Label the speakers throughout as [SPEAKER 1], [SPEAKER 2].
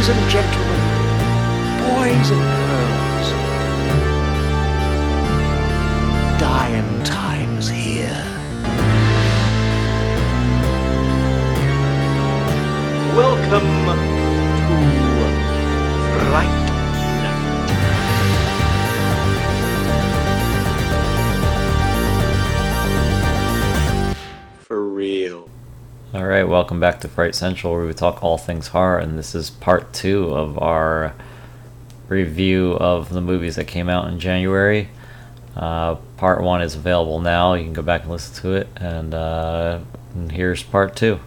[SPEAKER 1] Ladies and gentlemen, boys and girls, dying times here. Welcome
[SPEAKER 2] welcome back to Fright Central, where we talk all things horror, and this is part two of our review of the movies that came out in January. Uh, part one is available now. You can go back and listen to it, and, uh, and here's part two.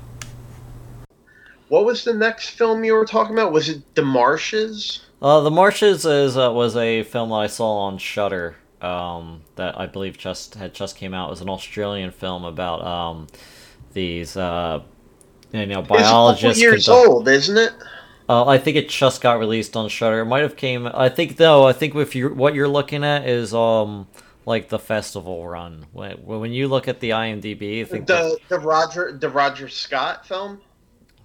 [SPEAKER 3] What was the next film you were talking about? Was it The Marshes?
[SPEAKER 2] Uh, the Marshes is uh, was a film that I saw on Shudder um, that I believe just had just came out. It was an Australian film about um, these uh, you know
[SPEAKER 3] It's a couple years
[SPEAKER 2] conduct-
[SPEAKER 3] old, isn't it?
[SPEAKER 2] Uh, I think it just got released on Shudder. It might have came. I think though. I think if you what you're looking at is um like the festival run. When when you look at the IMDb, I think
[SPEAKER 3] The the Roger the Roger Scott film.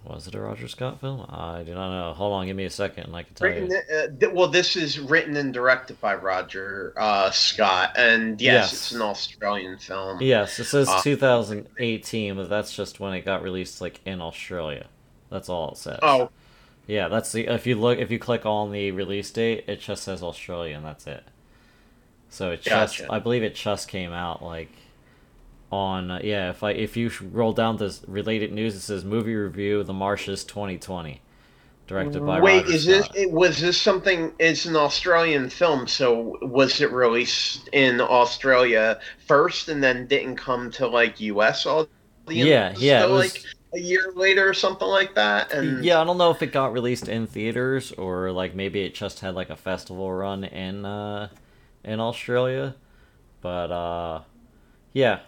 [SPEAKER 2] Was it a Roger Scott film? I do not know. Hold on, give me a second, and I can tell
[SPEAKER 3] Written,
[SPEAKER 2] you.
[SPEAKER 3] uh, th- well, this is written and directed by Roger uh, Scott, and yes,
[SPEAKER 2] Yes.
[SPEAKER 3] it's an Australian film.
[SPEAKER 2] Yes, it says
[SPEAKER 3] Uh,
[SPEAKER 2] 2018, but that's just when it got released, like in Australia. That's all it says.
[SPEAKER 3] Oh,
[SPEAKER 2] yeah, that's the. If you look, if you click on the release date, it just says Australia, and that's it. So it just,
[SPEAKER 3] Gotcha.
[SPEAKER 2] I believe it just came out like on uh, yeah. If I if you roll down this related news, it says movie review: The Marshes 2020, directed by
[SPEAKER 3] wait,
[SPEAKER 2] Roger
[SPEAKER 3] is this
[SPEAKER 2] Scott.
[SPEAKER 3] it, was this something? It's an Australian film, so was it released in Australia first, and then didn't come to like U.S. audience?
[SPEAKER 2] Yeah, yeah, it was-
[SPEAKER 3] like a year later or something like that. And
[SPEAKER 2] Yeah, I don't know if it got released in theaters or like maybe it just had like a festival run in uh in Australia. But uh yeah.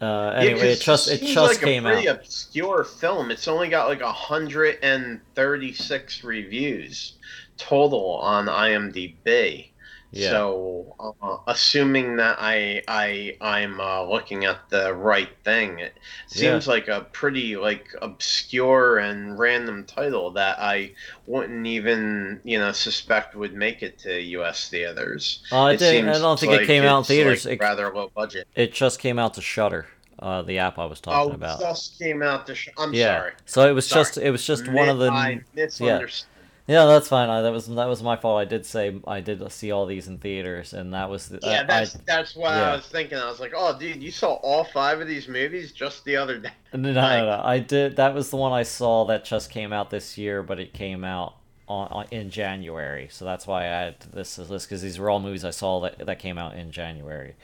[SPEAKER 2] Uh
[SPEAKER 3] Yeah,
[SPEAKER 2] anyway,
[SPEAKER 3] 'cause
[SPEAKER 2] it just it just
[SPEAKER 3] like
[SPEAKER 2] came
[SPEAKER 3] a pretty
[SPEAKER 2] out.
[SPEAKER 3] obscure film. It's only got like hundred and thirty-six reviews total on IMDb.
[SPEAKER 2] Yeah.
[SPEAKER 3] So, uh, assuming that I I I'm uh, looking at the right thing, it seems like a pretty like obscure and random title that I wouldn't even you know suspect would make it to U.S. theaters.
[SPEAKER 2] Uh, I,
[SPEAKER 3] It
[SPEAKER 2] I don't think it
[SPEAKER 3] like
[SPEAKER 2] came out in theaters.
[SPEAKER 3] like,
[SPEAKER 2] It,
[SPEAKER 3] rather low budget.
[SPEAKER 2] it just came out to Shudder, uh the app I was talking
[SPEAKER 3] Oh,
[SPEAKER 2] about.
[SPEAKER 3] just came out. To sh- I'm
[SPEAKER 2] yeah.
[SPEAKER 3] sorry.
[SPEAKER 2] So it was
[SPEAKER 3] Sorry.
[SPEAKER 2] just it was just one of the
[SPEAKER 3] I misunderstood.
[SPEAKER 2] Yeah, that's fine. I, that was that was my fault. I did say I did see all these in theaters and that was the,
[SPEAKER 3] Yeah,
[SPEAKER 2] I-
[SPEAKER 3] that's
[SPEAKER 2] I,
[SPEAKER 3] that's what
[SPEAKER 2] yeah.
[SPEAKER 3] I was thinking. I was like, oh, dude, you saw all five of these movies just the other day.
[SPEAKER 2] No, no, no, no. I did. That was the one I saw that just came out this year, but it came out on, on in January. So that's why I had this list because these were all movies I saw that that came out in January.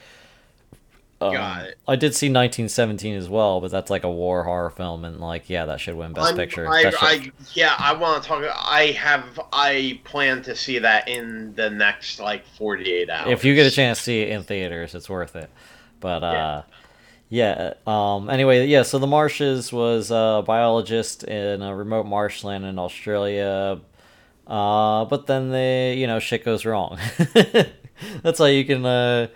[SPEAKER 2] Um,
[SPEAKER 3] Got it.
[SPEAKER 2] I did see 1917 as well, but that's like a war horror film, and like, yeah, that should win Best
[SPEAKER 3] I'm-
[SPEAKER 2] Picture.
[SPEAKER 3] I,
[SPEAKER 2] That should-
[SPEAKER 3] I, yeah, I want to talk. I have. I plan to see that in the next like 48 hours.
[SPEAKER 2] if you get a chance to see it in theaters, it's worth it. But uh, yeah. Um. Anyway, yeah. So the Marshes was a biologist in a remote marshland in Australia. Uh, but then they, you know, shit goes wrong. That's how you can, uh,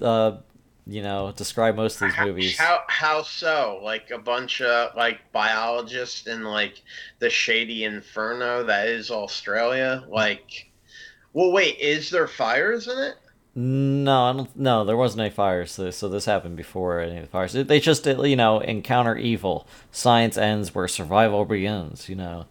[SPEAKER 2] uh, you know, describe most of these movies.
[SPEAKER 3] How how so? Like a bunch of like biologists in like the shady inferno that is Australia. Like, well, wait, is there fires in it?
[SPEAKER 2] No, I don't. No, there wasn't any fires. So, so this happened before any of the fires. They just, you know, encounter evil. Science ends where survival begins. You know.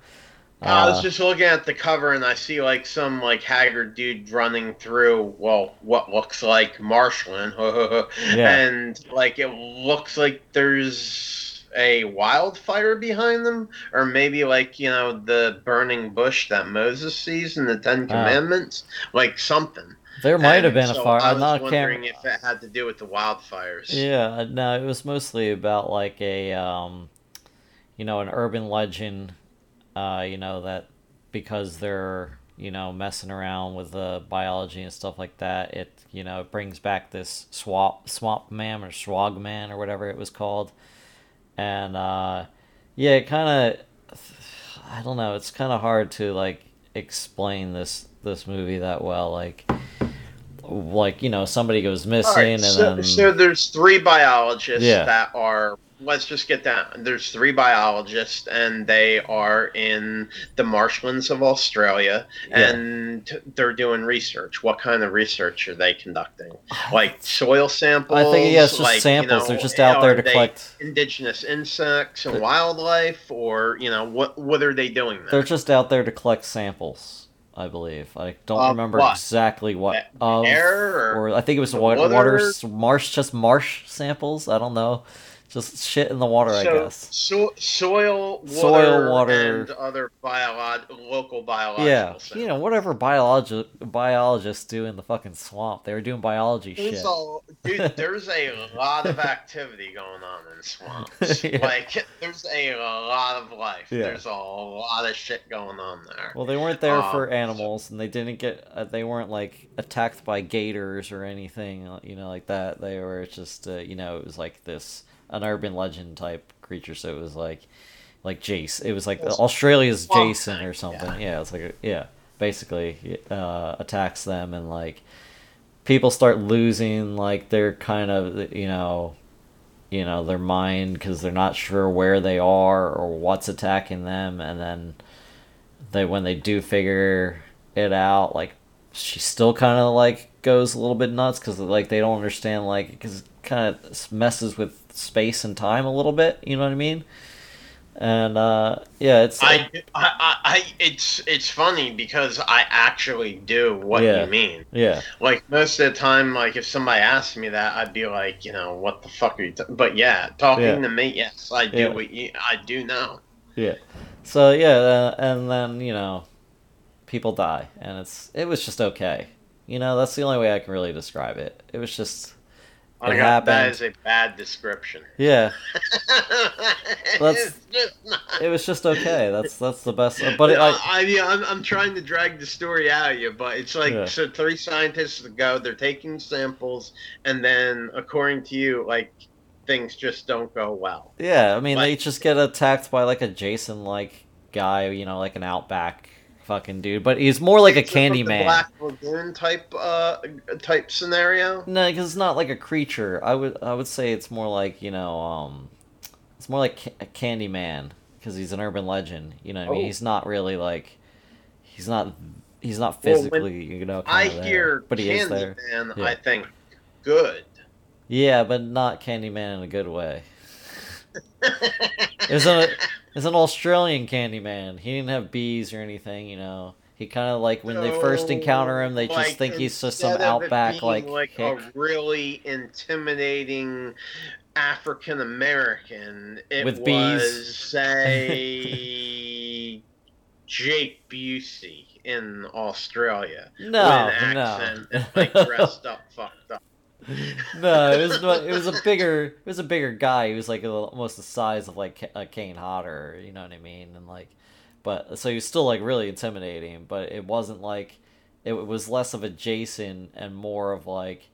[SPEAKER 3] I was
[SPEAKER 2] Uh,
[SPEAKER 3] just looking at the cover and I see like some like haggard dude running through well what looks like marshland,
[SPEAKER 2] Yeah.
[SPEAKER 3] and like it looks like there's a wildfire behind them, or maybe like you know the burning bush that Moses sees in the Ten Commandments, like something.
[SPEAKER 2] There might have
[SPEAKER 3] And
[SPEAKER 2] been a fire.
[SPEAKER 3] I
[SPEAKER 2] I'm
[SPEAKER 3] was
[SPEAKER 2] not
[SPEAKER 3] wondering if it had to do with the wildfires.
[SPEAKER 2] Yeah, no, it was mostly about like a, um, you know, an urban legend. Uh, you know that because they're you know messing around with the biology and stuff like that, it you know it brings back this swamp swamp man or swag man or whatever it was called, and uh, yeah, it kind of I don't know. It's kind of hard to like explain this this movie that well. Like like you know somebody goes missing
[SPEAKER 3] right,
[SPEAKER 2] and
[SPEAKER 3] so,
[SPEAKER 2] then
[SPEAKER 3] so there's three biologists
[SPEAKER 2] Yeah.
[SPEAKER 3] that are let's just get down. There's three biologists, and they are in the marshlands of Australia,
[SPEAKER 2] Yeah.
[SPEAKER 3] and they're doing research. What kind of research are they conducting? Like soil samples?
[SPEAKER 2] I think yeah, it's just
[SPEAKER 3] like, you
[SPEAKER 2] samples.
[SPEAKER 3] know,
[SPEAKER 2] They're just out there to collect.
[SPEAKER 3] indigenous insects and wildlife, or you know, what what are they doing there?
[SPEAKER 2] They're just out there to collect samples. I believe. I don't
[SPEAKER 3] Of
[SPEAKER 2] remember
[SPEAKER 3] what?
[SPEAKER 2] exactly what. Of,
[SPEAKER 3] air or
[SPEAKER 2] or I think it was water,
[SPEAKER 3] water?
[SPEAKER 2] marsh, just marsh samples. I don't know, just shit in the water, I guess.
[SPEAKER 3] So, soil, water,
[SPEAKER 2] Soil, water.
[SPEAKER 3] and other biolog- local biological.
[SPEAKER 2] Yeah, you know, whatever biologi- biologists do in the fucking swamp, they were doing biology
[SPEAKER 3] There's
[SPEAKER 2] shit.
[SPEAKER 3] a, dude, there's a lot of activity going on in swamps.
[SPEAKER 2] Yeah.
[SPEAKER 3] Like, there's a lot of life.
[SPEAKER 2] Yeah.
[SPEAKER 3] There's a lot of shit going on there.
[SPEAKER 2] Well, they weren't there
[SPEAKER 3] Um,
[SPEAKER 2] for animals, and they didn't get. Uh, they weren't like attacked by gators or anything, you know, like that. They were just, uh, you know, it was like this an urban legend type creature. So it was like, like Jace. It was like Australia's Jason or something. Yeah, it's like a, yeah, basically uh, attacks them, and like people start losing like their kind of you know you know their mind because they're not sure where they are or what's attacking them and then they when they do figure it out like she still kind of like goes a little bit nuts because like they don't understand like because it kind of messes with space and time a little bit you know what i mean and uh yeah it's
[SPEAKER 3] I, I, I, I, it's it's funny because I actually do what
[SPEAKER 2] Yeah.
[SPEAKER 3] you mean.
[SPEAKER 2] yeah
[SPEAKER 3] Like most of the time, like if somebody asked me that, I'd be like, you know, what the fuck are you? T-? But yeah, talking
[SPEAKER 2] Yeah.
[SPEAKER 3] to me, yes, I do.
[SPEAKER 2] Yeah.
[SPEAKER 3] What you, I do know.
[SPEAKER 2] Yeah. So yeah, uh, and then you know, people die, and it's it was just okay. You know, that's the only way I can really describe it. It was just
[SPEAKER 3] I
[SPEAKER 2] It
[SPEAKER 3] got,
[SPEAKER 2] happened.
[SPEAKER 3] is a bad description.
[SPEAKER 2] yeah, That's-
[SPEAKER 3] just not-
[SPEAKER 2] it was just okay. That's that's the best. But it,
[SPEAKER 3] I, I mean, I'm, I'm trying to drag the story out of you, but it's like
[SPEAKER 2] Yeah.
[SPEAKER 3] so three scientists go, they're taking samples, and then according to you, like things just don't go well.
[SPEAKER 2] yeah, I mean, they just get attacked by like a Jason like guy, you know, like an outback fucking dude. But he's more like a candy man.
[SPEAKER 3] Black Lagoon type uh type scenario.
[SPEAKER 2] No, because it's not like a creature. I would I would say it's more like you know, um, it's more like a candy man because he's an urban legend. You know, what I mean,
[SPEAKER 3] Oh.
[SPEAKER 2] he's not really like, he's not he's not
[SPEAKER 3] Well,
[SPEAKER 2] physically you know.
[SPEAKER 3] I
[SPEAKER 2] there,
[SPEAKER 3] hear
[SPEAKER 2] but he is there.
[SPEAKER 3] Candyman.
[SPEAKER 2] Yeah.
[SPEAKER 3] I think good.
[SPEAKER 2] Yeah, but not Candyman in a good way. It's a it's an Australian Candyman. He didn't have bees or anything. You know, he kind of like when they first encounter him, they just think he's just some
[SPEAKER 3] instead of it
[SPEAKER 2] outback like,
[SPEAKER 3] like
[SPEAKER 2] hick.
[SPEAKER 3] a really intimidating African American. It
[SPEAKER 2] With
[SPEAKER 3] was
[SPEAKER 2] bees.
[SPEAKER 3] say Jake Busey in Australia.
[SPEAKER 2] No,
[SPEAKER 3] with an
[SPEAKER 2] no.
[SPEAKER 3] accent and like dressed up, fucked up.
[SPEAKER 2] No, it was it was a bigger it was a bigger guy. He was like little, almost the size of like a uh, Kane Hodder, you know what I mean? And like, but so he was still like really intimidating, but it wasn't like it was less of a Jason and more of like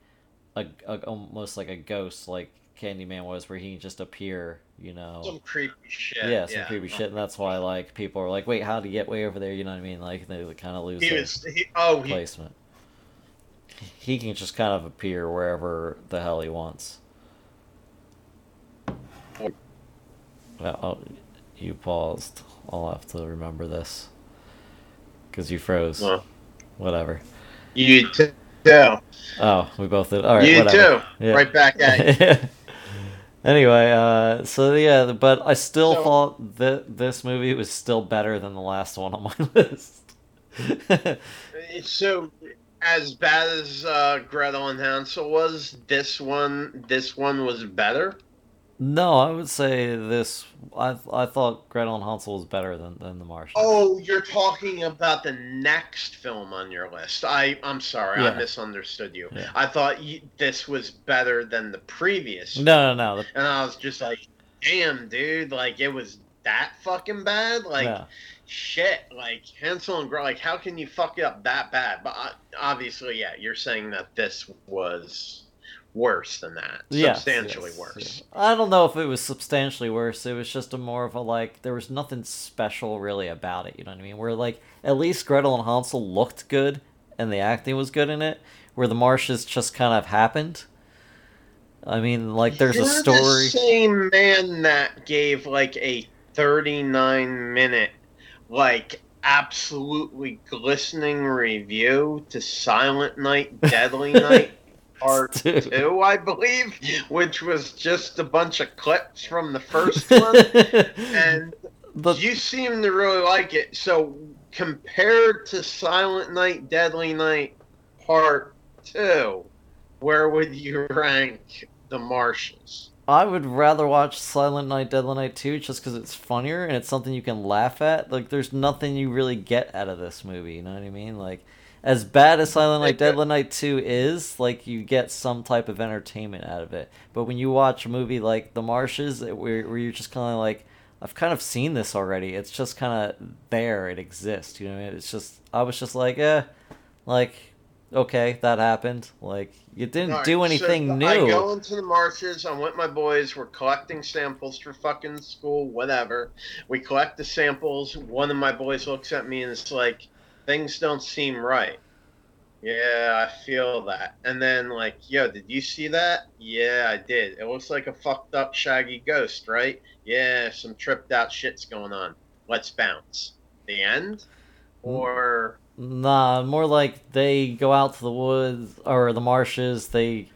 [SPEAKER 2] a, a almost like a ghost, like Candyman was, where he can just appear, you know.
[SPEAKER 3] Some creepy shit.
[SPEAKER 2] yeah, some creepy shit, and that's why like people are like, "Wait, how did he get way over there?" You know what I mean? Like they kind of lose
[SPEAKER 3] He was. He, oh,
[SPEAKER 2] placement. He can just kind of appear wherever the hell he wants. Well, oh, you paused. I'll have to remember this. Because you froze.
[SPEAKER 3] well,
[SPEAKER 2] Whatever.
[SPEAKER 3] you too.
[SPEAKER 2] Oh, we both did. All right,
[SPEAKER 3] you
[SPEAKER 2] whatever.
[SPEAKER 3] too.
[SPEAKER 2] Yeah.
[SPEAKER 3] Right back at you.
[SPEAKER 2] anyway, uh, so yeah, but I still
[SPEAKER 3] So-
[SPEAKER 2] thought that this movie was still better than the last one on my list.
[SPEAKER 3] So, as bad as uh, Gretel and Hansel was, this one, this one was better.
[SPEAKER 2] no, I would say this. I I thought Gretel and Hansel was better than, than The Marshes.
[SPEAKER 3] Oh, you're talking about the next film on your list. I, I'm sorry,
[SPEAKER 2] Yeah.
[SPEAKER 3] I misunderstood you.
[SPEAKER 2] Yeah.
[SPEAKER 3] I thought you, this was better than the previous.
[SPEAKER 2] No, no, no. The,
[SPEAKER 3] And I was just like, damn, dude, like it was that fucking bad. Like,
[SPEAKER 2] no.
[SPEAKER 3] Shit, like Hansel and Gretel, like how can you fuck it up that bad? But uh, obviously, yeah, you're saying that this was worse than that,
[SPEAKER 2] Yes,
[SPEAKER 3] substantially
[SPEAKER 2] yes,
[SPEAKER 3] worse.
[SPEAKER 2] yeah. I don't know if it was substantially worse. It was just a more of a like there was nothing special really about it. You know what I mean? Where like at least Gretel and Hansel looked good and the acting was good in it. Where the marshes just kind of happened. I mean, like there's
[SPEAKER 3] You're
[SPEAKER 2] a story.
[SPEAKER 3] The same man that gave like a 39 minute, like absolutely glistening review to Silent Night, Deadly Night. Part
[SPEAKER 2] Dude.
[SPEAKER 3] two, I believe, which was just a bunch of clips from the first one. and
[SPEAKER 2] the,
[SPEAKER 3] you seem to really like it. So compared to Silent Night, Deadly Night Part Two, where would you rank the Marshes?
[SPEAKER 2] I would rather watch Silent Night, Deadly Night 2 just because it's funnier and it's something you can laugh at. Like, there's nothing you really get out of this movie, you know what I mean? Like, as bad as Silent Night, Deadly Night 2 is, like, you get some type of entertainment out of it. But when you watch a movie like The Marshes, where, where you're just kind of like, I've kind of seen this already. It's just kind of there. It exists, you know what I mean? It's just, I was just like, eh, like, okay, that happened. Like, you didn't
[SPEAKER 3] Alright,
[SPEAKER 2] do
[SPEAKER 3] so
[SPEAKER 2] anything new.
[SPEAKER 3] I go into the marshes. I'm with my boys. We're collecting samples for fucking school, whatever. We collect the samples. One of my boys looks at me and it's like, things don't seem right. Yeah, I feel that. And then like, yo, did you see that? Yeah, I did. It looks like a fucked up shaggy ghost, right? Yeah, some tripped out shit's going on. Let's bounce. The end? Hmm. Or
[SPEAKER 2] Nah, more like they go out to the woods or the marshes. They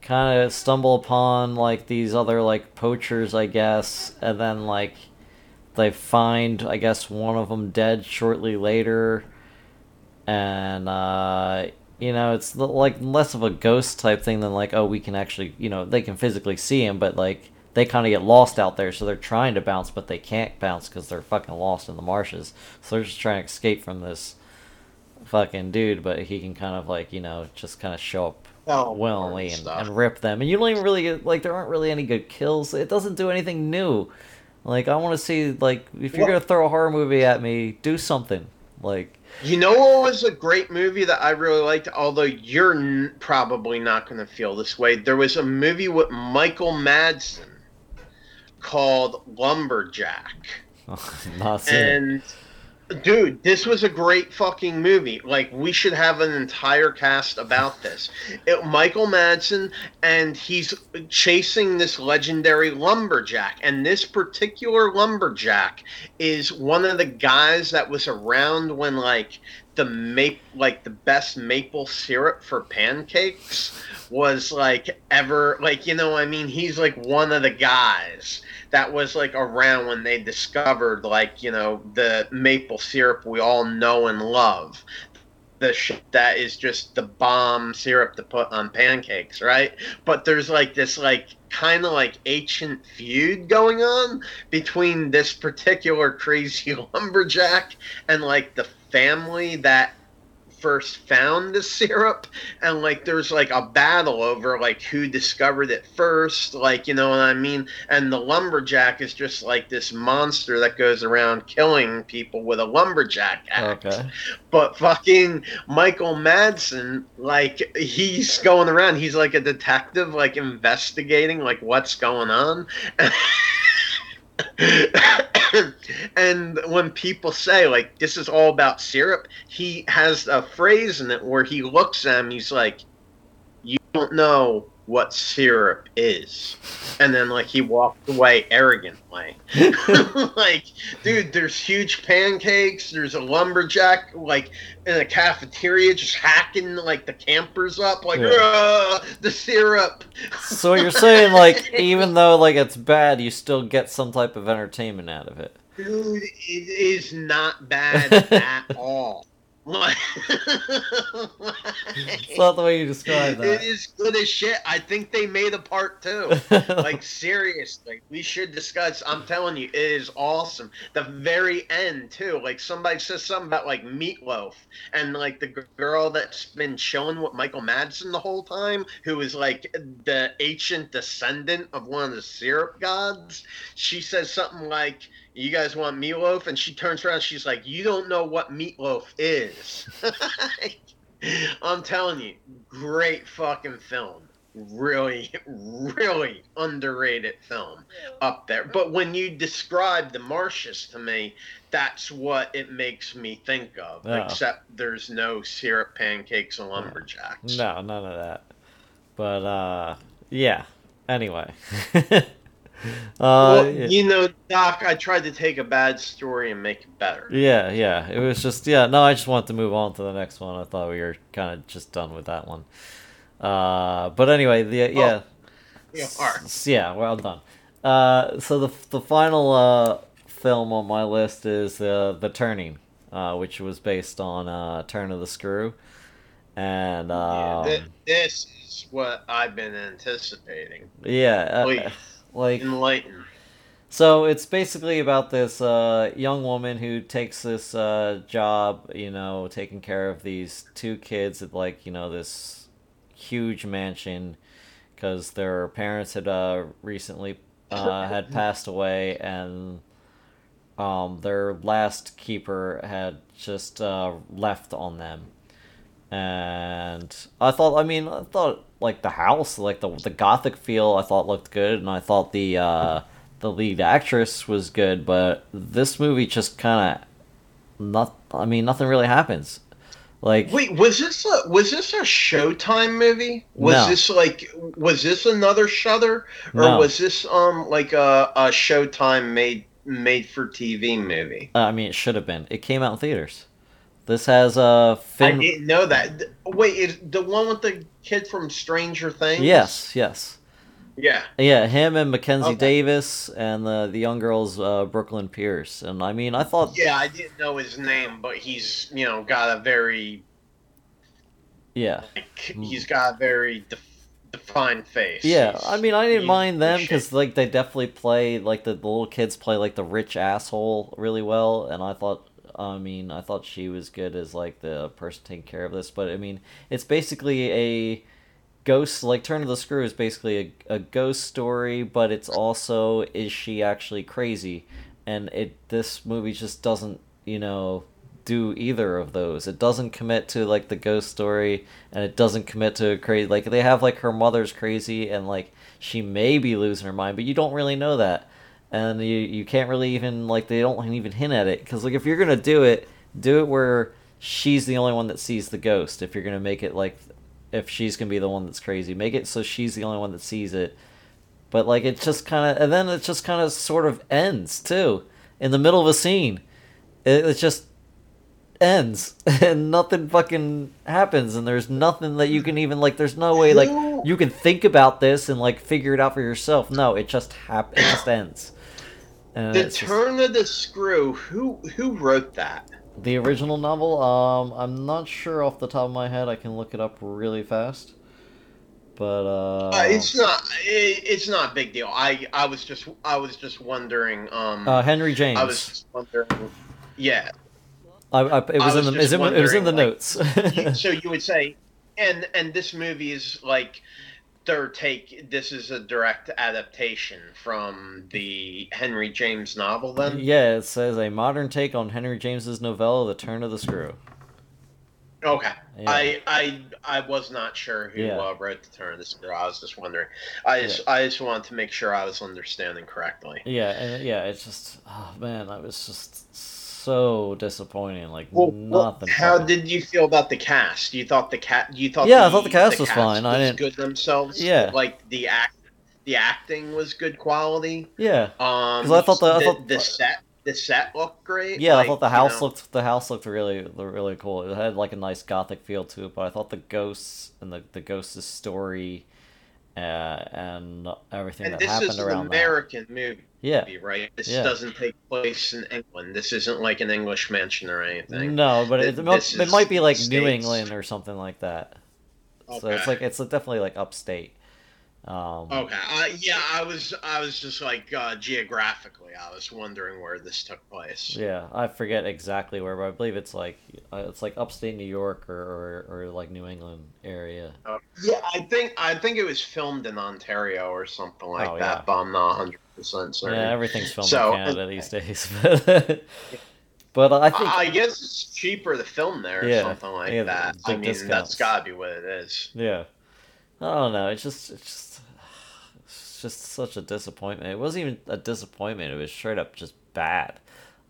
[SPEAKER 2] kind of stumble upon like these other like poachers, I guess, and then like they find, I guess, one of them dead shortly later, and uh, you know, it's like less of a ghost type thing than like, oh, we can actually, you know, they can physically see him, but like they kind of get lost out there, so they're trying to bounce, but they can't bounce because they're fucking lost in the marshes. So they're just trying to escape from this fucking dude, but he can kind of like you know just kind of show up
[SPEAKER 3] Oh,
[SPEAKER 2] willingly
[SPEAKER 3] and
[SPEAKER 2] and, rip them, and you don't even really get like there aren't really any good kills. It doesn't do anything new. Like I want to see like if you're
[SPEAKER 3] Well-
[SPEAKER 2] gonna throw a horror movie at me, do something like
[SPEAKER 3] You know what was a great movie that I really liked, although you're n- probably not going to feel this way? There was a movie with Michael Madsen called Lumberjack.
[SPEAKER 2] not seeing it.
[SPEAKER 3] Dude, this was a great fucking movie. Like we should have an entire cast about this. It, Michael Madsen and he's chasing this legendary lumberjack and this particular lumberjack is one of the guys that was around when like the maple like the best maple syrup for pancakes was like ever like you know I mean? He's like one of the guys that was like around when they discovered like you know the maple syrup we all know and love. The shit that is just the bomb syrup to put on pancakes right? But there's like this like kind of like ancient feud going on between this particular crazy lumberjack and like the family that first found the syrup and like there's like a battle over like who discovered it first like you know what i mean and the lumberjack is just like this monster that goes around killing people with a lumberjack axe
[SPEAKER 2] Okay.
[SPEAKER 3] but fucking Michael Madsen, like he's going around, he's like a detective, like investigating like what's going on. and when people say like this is all about syrup, he has a phrase in it where he looks at him, he's like, You don't know what syrup is. And then like he walked away arrogantly. like, dude, there's huge pancakes. There's a lumberjack like in a cafeteria just hacking like the campers up, like
[SPEAKER 2] Yeah.
[SPEAKER 3] The syrup.
[SPEAKER 2] So you're saying like even though like it's bad, you still get some type of entertainment out of it.
[SPEAKER 3] Dude, it is not bad at all.
[SPEAKER 2] It's not the way you describe
[SPEAKER 3] that.
[SPEAKER 2] that.
[SPEAKER 3] is good as shit. I think they made a part two. like seriously we should discuss i'm telling you it is awesome the very end too like somebody says something about like meatloaf and like the girl that's been chilling with michael madsen the whole time who is like the ancient descendant of one of the syrup gods she says something like you guys want meatloaf and she turns around she's like you don't know what meatloaf is i'm telling you great fucking film really, really underrated film up there. But when you describe the marshes to me, that's what it makes me think of.
[SPEAKER 2] Yeah.
[SPEAKER 3] Except there's no syrup pancakes and lumberjacks.
[SPEAKER 2] No, none of that. But uh Yeah. Anyway. uh,
[SPEAKER 3] well,
[SPEAKER 2] yeah.
[SPEAKER 3] you know, Doc, I tried to take a bad story and make it better.
[SPEAKER 2] Yeah, yeah. It was just yeah. No, I just want to move on to the next one. I thought we were kind of just done with that one. Uh, but anyway, the yeah,
[SPEAKER 3] are.
[SPEAKER 2] Yeah. Well done. Uh, so the the final uh film on my list is uh, the Turning, uh, which was based on uh, Turn of the Screw, and
[SPEAKER 3] Yeah,
[SPEAKER 2] um,
[SPEAKER 3] thi- this is what I've been anticipating.
[SPEAKER 2] yeah. Like
[SPEAKER 3] Enlighten.
[SPEAKER 2] So it's basically about this uh, young woman who takes this uh, job, you know, taking care of these two kids at like you know this huge mansion because their parents had uh, recently uh, had passed away and um, their last keeper had just uh, left on them. And I thought, I mean, I thought like the house, like the the gothic feel, I thought looked good, and I thought the uh, the lead actress was good, but this movie just kind of not. I mean, nothing really happens. Like,
[SPEAKER 3] Wait, was this a was this a Showtime movie? Was
[SPEAKER 2] No.
[SPEAKER 3] this like was this another Shudder, or
[SPEAKER 2] No.
[SPEAKER 3] was this um like a, a Showtime made made for TV movie?
[SPEAKER 2] uh, I mean, it should have been. It came out in theaters. This has uh,
[SPEAKER 3] I
[SPEAKER 2] Finn.
[SPEAKER 3] didn't know that. Wait, is the one with the kid from Stranger Things?
[SPEAKER 2] Yes, yes.
[SPEAKER 3] Yeah.
[SPEAKER 2] Yeah, him and Mackenzie
[SPEAKER 3] Okay.
[SPEAKER 2] Davis and the the young girl's uh, Brooklyn Pierce. And I mean, I thought,
[SPEAKER 3] Yeah, I didn't know his name, but he's you know got a very
[SPEAKER 2] yeah,
[SPEAKER 3] like, he's got a very def- defined face.
[SPEAKER 2] yeah.
[SPEAKER 3] He's-
[SPEAKER 2] I mean, I didn't mind them because like they definitely play like the, the little kids play like the rich asshole really well, and I thought. I mean, I thought she was good as like the person taking care of this, but I mean, it's basically a ghost like turn of the screw is basically a, a ghost story but it's also is she actually crazy? And it this movie just doesn't you know do either of those. It doesn't commit to like the ghost story and it doesn't commit to crazy like they have like her mother's crazy and like she may be losing her mind but you don't really know that and you you can't really even like they don't even hint at it because like if you're gonna do it do it where she's the only one that sees the ghost if you're gonna make it like if she's gonna be the one that's crazy. Make it so she's the only one that sees it. But like it just kind of, and then it just kind of sort of ends too in the middle of a scene. It, it just ends and nothing fucking happens, and there's nothing that you can even like. There's no way like you can think about this and like figure it out for yourself. No, it just hap- It just ends. And
[SPEAKER 3] The
[SPEAKER 2] it's just-
[SPEAKER 3] Turn of the Screw. Who who wrote that?
[SPEAKER 2] the original novel. Um, I'm not sure off the top of my head. I can look it up really fast. But uh,
[SPEAKER 3] Uh, it's not. It, it's not a big deal. I I was just I was just wondering. Um,
[SPEAKER 2] uh, Henry James.
[SPEAKER 3] I was just wondering. Yeah.
[SPEAKER 2] I, I, it was,
[SPEAKER 3] I
[SPEAKER 2] in
[SPEAKER 3] was
[SPEAKER 2] the it was in, it was in the
[SPEAKER 3] wondering,
[SPEAKER 2] notes.
[SPEAKER 3] So you would say, and and this movie is like their take. This is a direct adaptation from the Henry James novel. Then.
[SPEAKER 2] yeah, it says a modern take on Henry James's novella *The Turn of the Screw*.
[SPEAKER 3] Okay.
[SPEAKER 2] Yeah.
[SPEAKER 3] I, I I was not sure who
[SPEAKER 2] Yeah.
[SPEAKER 3] uh, wrote the turn of the screw. I was just wondering. I just I just wanted to make sure I was understanding correctly.
[SPEAKER 2] Yeah, and yeah, it's just oh man, I was just so disappointing. Like
[SPEAKER 3] Well, well,
[SPEAKER 2] nothing.
[SPEAKER 3] how did you feel about the cast? You thought the cat? You thought?
[SPEAKER 2] Yeah, I thought the cast was
[SPEAKER 3] cast
[SPEAKER 2] fine. I didn't-
[SPEAKER 3] good themselves.
[SPEAKER 2] Yeah.
[SPEAKER 3] like the act, the acting was good quality.
[SPEAKER 2] Yeah,
[SPEAKER 3] Um,
[SPEAKER 2] 'Cause I thought the- I thought-
[SPEAKER 3] the set the set looked great.
[SPEAKER 2] yeah.
[SPEAKER 3] like,
[SPEAKER 2] I thought the
[SPEAKER 3] you
[SPEAKER 2] house
[SPEAKER 3] know.
[SPEAKER 2] looked the house looked really really cool. It had like a nice gothic feel to it, but I thought the ghosts and the the ghosts' story, uh, and everything
[SPEAKER 3] And
[SPEAKER 2] that
[SPEAKER 3] this
[SPEAKER 2] happened
[SPEAKER 3] is an
[SPEAKER 2] around that.
[SPEAKER 3] American movie,
[SPEAKER 2] Yeah.
[SPEAKER 3] right? This
[SPEAKER 2] Yeah.
[SPEAKER 3] doesn't take place in England. This isn't like an English mansion or anything.
[SPEAKER 2] No, but
[SPEAKER 3] Th-
[SPEAKER 2] it, it
[SPEAKER 3] is
[SPEAKER 2] might be like
[SPEAKER 3] States.
[SPEAKER 2] New England or something like that. Okay. So it's like it's definitely like upstate. Um,
[SPEAKER 3] Okay. Uh, yeah, I was I was just like uh, geographically, I was wondering where this took place.
[SPEAKER 2] Yeah, I forget exactly where, but I believe it's like uh, it's like upstate New York or, or, or like New England area.
[SPEAKER 3] Uh, yeah, I think I think it was filmed in Ontario or something like
[SPEAKER 2] Oh,
[SPEAKER 3] that,
[SPEAKER 2] yeah.
[SPEAKER 3] but I'm not 100 percent certain.
[SPEAKER 2] Yeah, everything's filmed
[SPEAKER 3] So-
[SPEAKER 2] in Canada these days. but I think
[SPEAKER 3] I, guess it's cheaper to film there or
[SPEAKER 2] Yeah,
[SPEAKER 3] something like
[SPEAKER 2] yeah,
[SPEAKER 3] that. I mean,
[SPEAKER 2] discounts.
[SPEAKER 3] that's gotta be what it is.
[SPEAKER 2] yeah. I don't know. It's just it's just it's just such a disappointment. It wasn't even a disappointment. It was straight up just bad.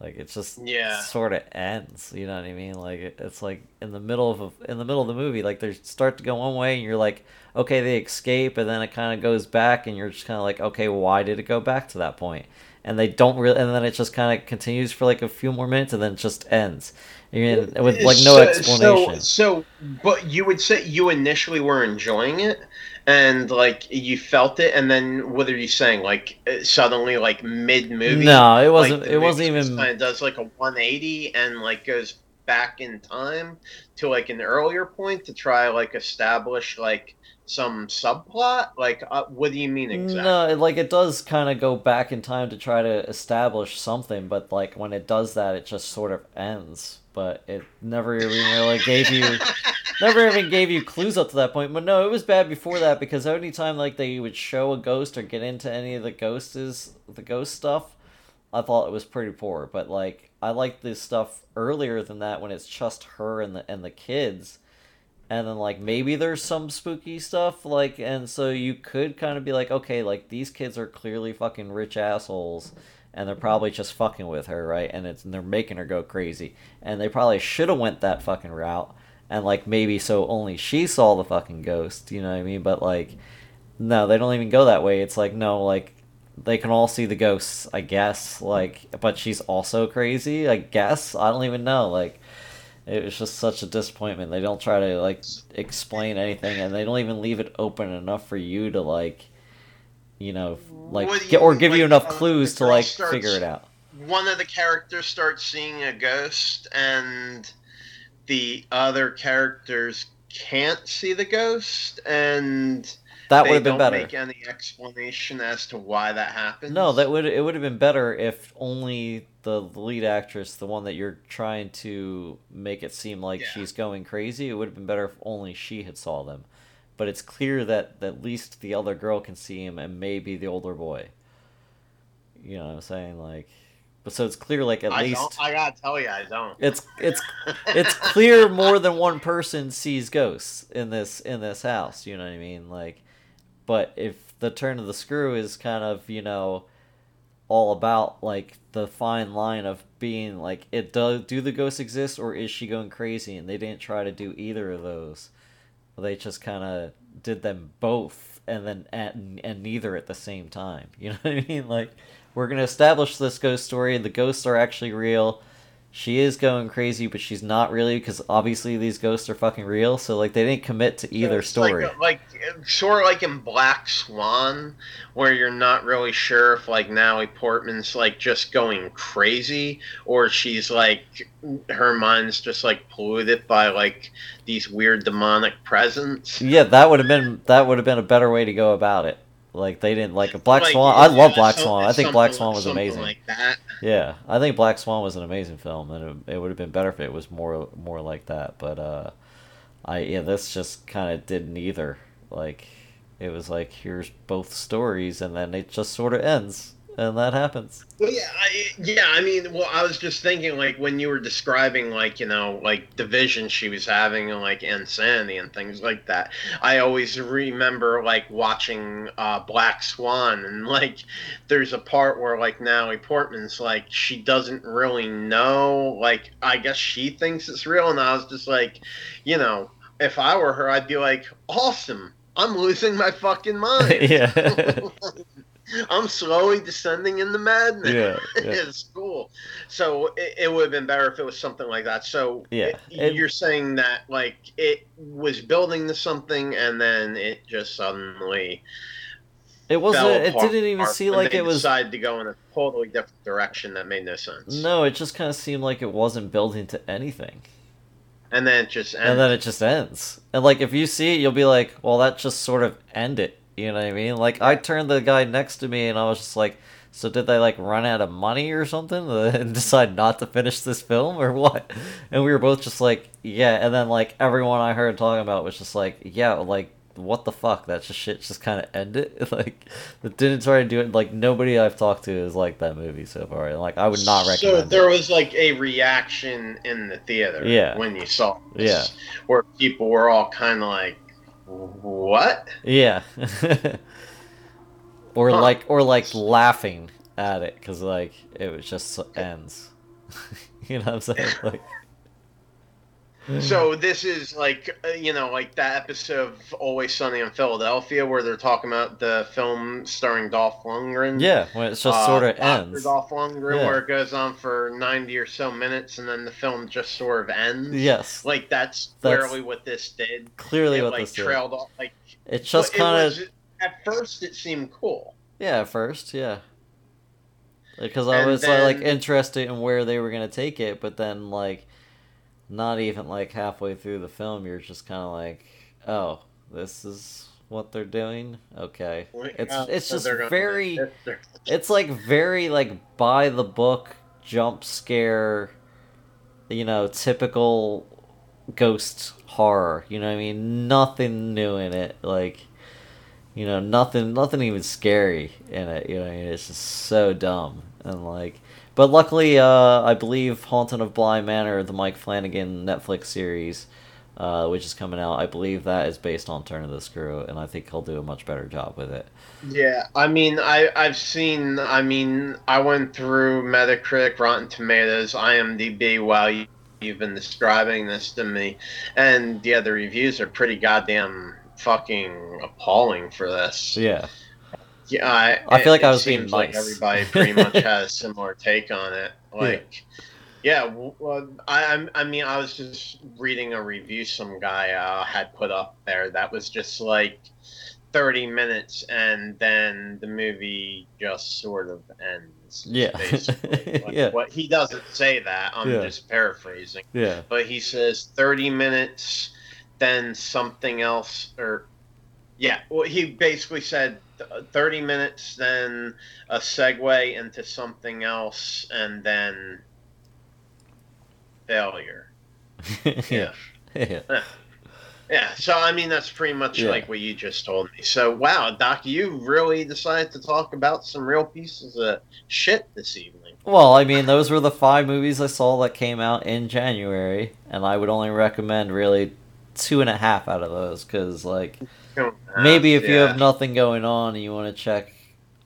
[SPEAKER 2] Like it just
[SPEAKER 3] Yeah.
[SPEAKER 2] sort of ends. You know what I mean? Like it, it's like in the middle of a, in the middle of the movie, like they start to go one way, and you're like, okay, they escape, and then it kind of goes back, and you're just kind of like, okay, why did it go back to that point? And they don't really, and then it just kind of continues for like a few more minutes, and then it just ends. And with like no explanation.
[SPEAKER 3] So, so, but you would say you initially were enjoying it, and like you felt it, and then what are you saying? Like uh, suddenly, like mid movie?
[SPEAKER 2] No, it wasn't- it wasn't even-
[SPEAKER 3] Kind of does like a 180 and like goes back in time to like an earlier point to try like establish like some subplot. Like, uh, what do you mean exactly?
[SPEAKER 2] No, it- like it does kind of go back in time to try to establish something, but like when it does that, it just sort of ends. But it never even really gave you, never even gave you clues up to that point. But no, it was bad before that because any time like they would show a ghost or get into any of the ghosts, the ghost stuff, I thought it was pretty poor. But like I like this stuff earlier than that when it's just her and the and the kids and then like maybe there's some spooky stuff like and so you could kind of be like okay like these kids are clearly fucking rich assholes and they're probably just fucking with her right? And it's and they're making her go crazy. And they probably should have went that fucking route. And like maybe so only she saw the fucking ghost you know what i mean? But like no they don't even go that way. It's like no like they can all see the ghosts i guess like but she's also crazy i guess? I don't even know. Like it was just such a disappointment. They don't try to like explain anything, and they don't even leave it open enough for you to like, you know, like
[SPEAKER 3] do
[SPEAKER 2] get, or give you enough clues to like
[SPEAKER 3] starts-
[SPEAKER 2] figure it out.
[SPEAKER 3] one of the characters starts seeing a ghost and the other characters can't see the ghost and
[SPEAKER 2] That
[SPEAKER 3] they
[SPEAKER 2] would have been
[SPEAKER 3] don't
[SPEAKER 2] better.
[SPEAKER 3] make any explanation as to why that happens.
[SPEAKER 2] No, that would it would have been better if only the lead actress, the one that you're trying to make it seem like
[SPEAKER 3] Yeah.
[SPEAKER 2] she's going crazy, it would have been better if only she had saw them. But it's clear that at least the other girl can see him and maybe the older boy. You know what I'm saying? Like but so it's clear like at
[SPEAKER 3] I
[SPEAKER 2] least
[SPEAKER 3] don't, I gotta tell you, I don't.
[SPEAKER 2] it's it's it's clear more than one person sees ghosts in this in this house you know what i mean like but if the turn of the screw is kind of you know all about like the fine line of being like it do, do the ghosts exist or is she going crazy and they didn't try to do either of those they just kind of did them both and then and, and neither at the same time you know what i mean? Like we're going to establish this ghost story the ghosts are actually real she is going crazy, but she's not really because obviously these ghosts are fucking real. So like they didn't commit to either
[SPEAKER 3] It's
[SPEAKER 2] story.
[SPEAKER 3] Like, like sort of like in Black Swan, where you're not really sure if like Natalie Portman's like just going crazy or she's like her mind's just like polluted by like these weird demonic presence.
[SPEAKER 2] yeah, that would have been that would have been a better way to go about it. Like they didn't like Black
[SPEAKER 3] Like,
[SPEAKER 2] Swan. I love Black
[SPEAKER 3] some-
[SPEAKER 2] Swan. I think Black Swan was amazing.
[SPEAKER 3] Like that.
[SPEAKER 2] Yeah, I think Black Swan was an amazing film, and it, it would have been better if it was more more like that. But uh, I yeah, this just kind of did neither. Like it was like here's both stories, and then it just sort of ends, and that happens.
[SPEAKER 3] Well, yeah, I, yeah. I mean, well, I was just thinking, like, when you were describing, like, you know, like the vision she was having, and like insanity and things like that. I always remember, like, watching uh, Black Swan, and like, there's a part where, like, Natalie Portman's like, she doesn't really know. Like, I guess she thinks it's real, and I was just like, you know, if I were her, I'd be like, awesome. I'm losing my fucking mind.
[SPEAKER 2] yeah,
[SPEAKER 3] I'm slowly descending in the madness.
[SPEAKER 2] yeah, yeah.
[SPEAKER 3] It's cool. So it, it would have been better if it was something like that. So
[SPEAKER 2] Yeah,
[SPEAKER 3] it-
[SPEAKER 2] it-
[SPEAKER 3] you're saying that like it was building to something and then it just suddenly
[SPEAKER 2] It wasn't. It didn't even seem like it was.
[SPEAKER 3] decided to go in a totally different direction that made no sense.
[SPEAKER 2] No, it just kind of seemed like it wasn't building to anything.
[SPEAKER 3] And then it just
[SPEAKER 2] and then it just ends. And like if you see it, you'll be like, well, that just sort of ended. You know what I mean? Like I turned the guy next to me, and I was just like, so did they like run out of money or something and decide not to finish this film or what? And we were both just like, yeah. And then like everyone I heard talking about was just like, yeah, like what the fuck? That just shit just kind of ended. like it didn't try to do it. Like nobody I've talked to is like that movie so far. And like I would not recommend it.
[SPEAKER 3] So there was like a reaction in the theater
[SPEAKER 2] Yeah.
[SPEAKER 3] when you saw this,
[SPEAKER 2] Yeah.
[SPEAKER 3] where people were all kind of like, "What?"
[SPEAKER 2] Yeah. or
[SPEAKER 3] Huh.
[SPEAKER 2] like or like laughing at it cuz like it was just ends. you know what I'm saying? Like,
[SPEAKER 3] So this is like uh, you know like that episode of Always Sunny in Philadelphia where they're talking about the film starring Dolph Lundgren.
[SPEAKER 2] yeah, when it just
[SPEAKER 3] uh,
[SPEAKER 2] sort of ends.
[SPEAKER 3] Dolph Lundgren,
[SPEAKER 2] Yeah.
[SPEAKER 3] where it goes on for ninety or so minutes, and then the film just sort of ends.
[SPEAKER 2] Yes,
[SPEAKER 3] like that's,
[SPEAKER 2] That's
[SPEAKER 3] clearly what this did.
[SPEAKER 2] clearly
[SPEAKER 3] it
[SPEAKER 2] what
[SPEAKER 3] like
[SPEAKER 2] this is.
[SPEAKER 3] trailed off. Like
[SPEAKER 2] It's just kind of
[SPEAKER 3] at first it seemed cool.
[SPEAKER 2] yeah. At first, yeah. Because I
[SPEAKER 3] And
[SPEAKER 2] was uh, like interested in where they were gonna take it, but then like, not even like halfway through the film, you're just kind of like, oh, this is what they're doing. Okay, it's
[SPEAKER 3] Uh,
[SPEAKER 2] it's
[SPEAKER 3] so
[SPEAKER 2] just very. it's like very like by the book jump scare you know typical ghost horror you know what i mean nothing new in it like you know nothing nothing even scary in it you know what I mean? it's just so dumb and like but luckily uh i believe Haunting of bly manor the mike flanagan netflix series uh, which is coming out i believe that is based on turn of the screw and i think he'll do a much better job with it
[SPEAKER 3] Yeah, I mean, I I've seen. I mean, I went through Metacritic, Rotten Tomatoes, IMDb while you, you've been describing this to me, and yeah, the reviews are pretty goddamn fucking appalling for this.
[SPEAKER 2] yeah
[SPEAKER 3] Yeah, I,
[SPEAKER 2] I feel like I was being
[SPEAKER 3] seems like everybody pretty much has a similar take on it. Like, yeah, w- well, I I'm- I mean, I was just reading a review some guy uh, had put up there that was just like thirty minutes, and then the movie just sort of ends.
[SPEAKER 2] Yeah.
[SPEAKER 3] basically. Like,
[SPEAKER 2] Yeah.
[SPEAKER 3] What he doesn't say that. I'm
[SPEAKER 2] Yeah.
[SPEAKER 3] just paraphrasing
[SPEAKER 2] yeah
[SPEAKER 3] but he says 30 minutes then something else or yeah well he basically said 30 minutes then a segue into something else and then failure
[SPEAKER 2] yeah. yeah.
[SPEAKER 3] yeah so i mean that's pretty much
[SPEAKER 2] Yeah.
[SPEAKER 3] like what you just told me so wow doc you really decided to talk about some real pieces of shit this evening
[SPEAKER 2] Well, I mean, those were the five movies I saw that came out in January, and I would only recommend really two and a half out of those because, like, maybe if you have nothing going on and you want to check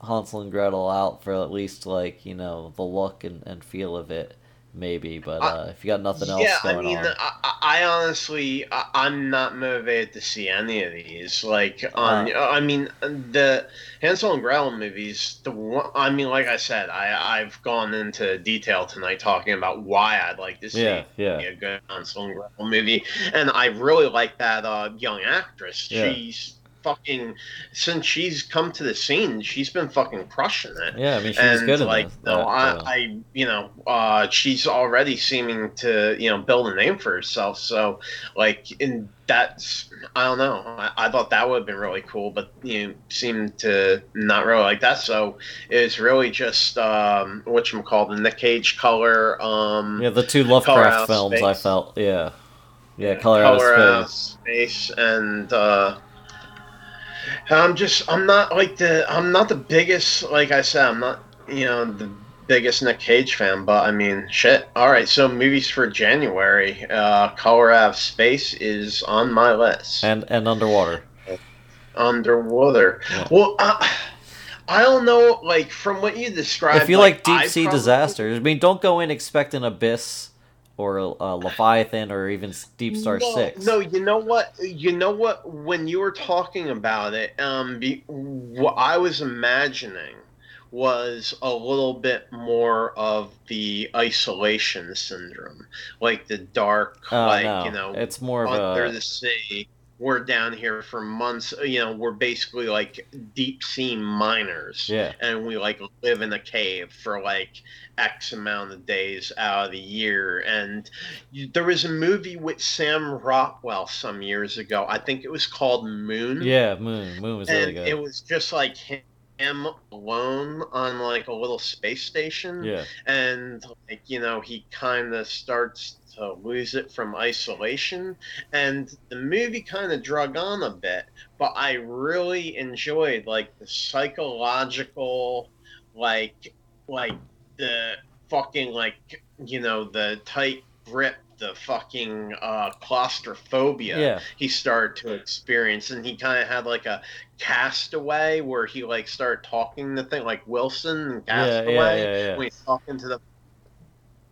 [SPEAKER 2] Hansel and Gretel out for at least, like, you know, the look and, and feel of it, maybe. But
[SPEAKER 3] I-
[SPEAKER 2] uh, if you got nothing else
[SPEAKER 3] yeah,
[SPEAKER 2] going
[SPEAKER 3] I mean,
[SPEAKER 2] on,
[SPEAKER 3] I, I I honestly, I, I'm not motivated to see any of these. Like, on,
[SPEAKER 2] Uh.
[SPEAKER 3] I mean, the Hansel and Gretel movies. The one, I mean, like I said, I I've gone into detail tonight talking about why I'd like to see
[SPEAKER 2] yeah, yeah,
[SPEAKER 3] a good Hansel and Gretel movie, and I really like that uh, young actress.
[SPEAKER 2] Yeah.
[SPEAKER 3] She's fucking since she's come to the scene, she's been fucking crushing it
[SPEAKER 2] yeah. I mean, she's
[SPEAKER 3] and
[SPEAKER 2] good
[SPEAKER 3] like
[SPEAKER 2] this,
[SPEAKER 3] no, I,
[SPEAKER 2] uh,
[SPEAKER 3] I, you know, uh, she's already seeming to, you know, build a name for herself. So, like, in that's, I don't know. I, I thought that would have been really cool, but you know, seemed to not really like that. So it's really just um, what you call the Nick Cage color. Um,
[SPEAKER 2] yeah, the two Lovecraft
[SPEAKER 3] Out of
[SPEAKER 2] films. I felt, yeah, yeah, Color, Out of Space.
[SPEAKER 3] space, and uh, I'm just I'm not like the I'm not the biggest like I said I'm not you know the biggest Nick Cage fan, but I mean shit. All right, so movies for January, uh, Color Out of Space is on my list.
[SPEAKER 2] and and Underwater.
[SPEAKER 3] Underwater.
[SPEAKER 2] Yeah.
[SPEAKER 3] Well, I, I don't know. Like from what you described,
[SPEAKER 2] if you like, deep
[SPEAKER 3] I
[SPEAKER 2] sea
[SPEAKER 3] probably-
[SPEAKER 2] disasters, I mean, don't go in expecting Abyss or uh, Leviathan or even Deep Star
[SPEAKER 3] no,
[SPEAKER 2] Six.
[SPEAKER 3] No, you know what? You know what? When you were talking about it, um, be, what I was imagining was a little bit more of the isolation syndrome, like the dark,
[SPEAKER 2] Oh,
[SPEAKER 3] like
[SPEAKER 2] no.
[SPEAKER 3] you know,
[SPEAKER 2] it's more of
[SPEAKER 3] under
[SPEAKER 2] a
[SPEAKER 3] the sea. We're down here for months. You know, we're basically like deep sea miners
[SPEAKER 2] yeah,
[SPEAKER 3] and we like live in a cave for like X amount of days out of the year. And you, there was a movie with Sam Rockwell some years ago. I think it was called Moon.
[SPEAKER 2] yeah. Moon, Moon was really good.
[SPEAKER 3] it was just like him alone on like a little space station
[SPEAKER 2] yeah,
[SPEAKER 3] and like you know he kind of starts to lose it from isolation and the movie kind of drug on a bit but i really enjoyed like the psychological like like the fucking like you know the tight grip the fucking uh claustrophobia
[SPEAKER 2] yeah,
[SPEAKER 3] he started to experience and he kind of had like a castaway where he like started talking to thing like wilson and castaway
[SPEAKER 2] yeah, yeah, yeah,
[SPEAKER 3] when he's talking to the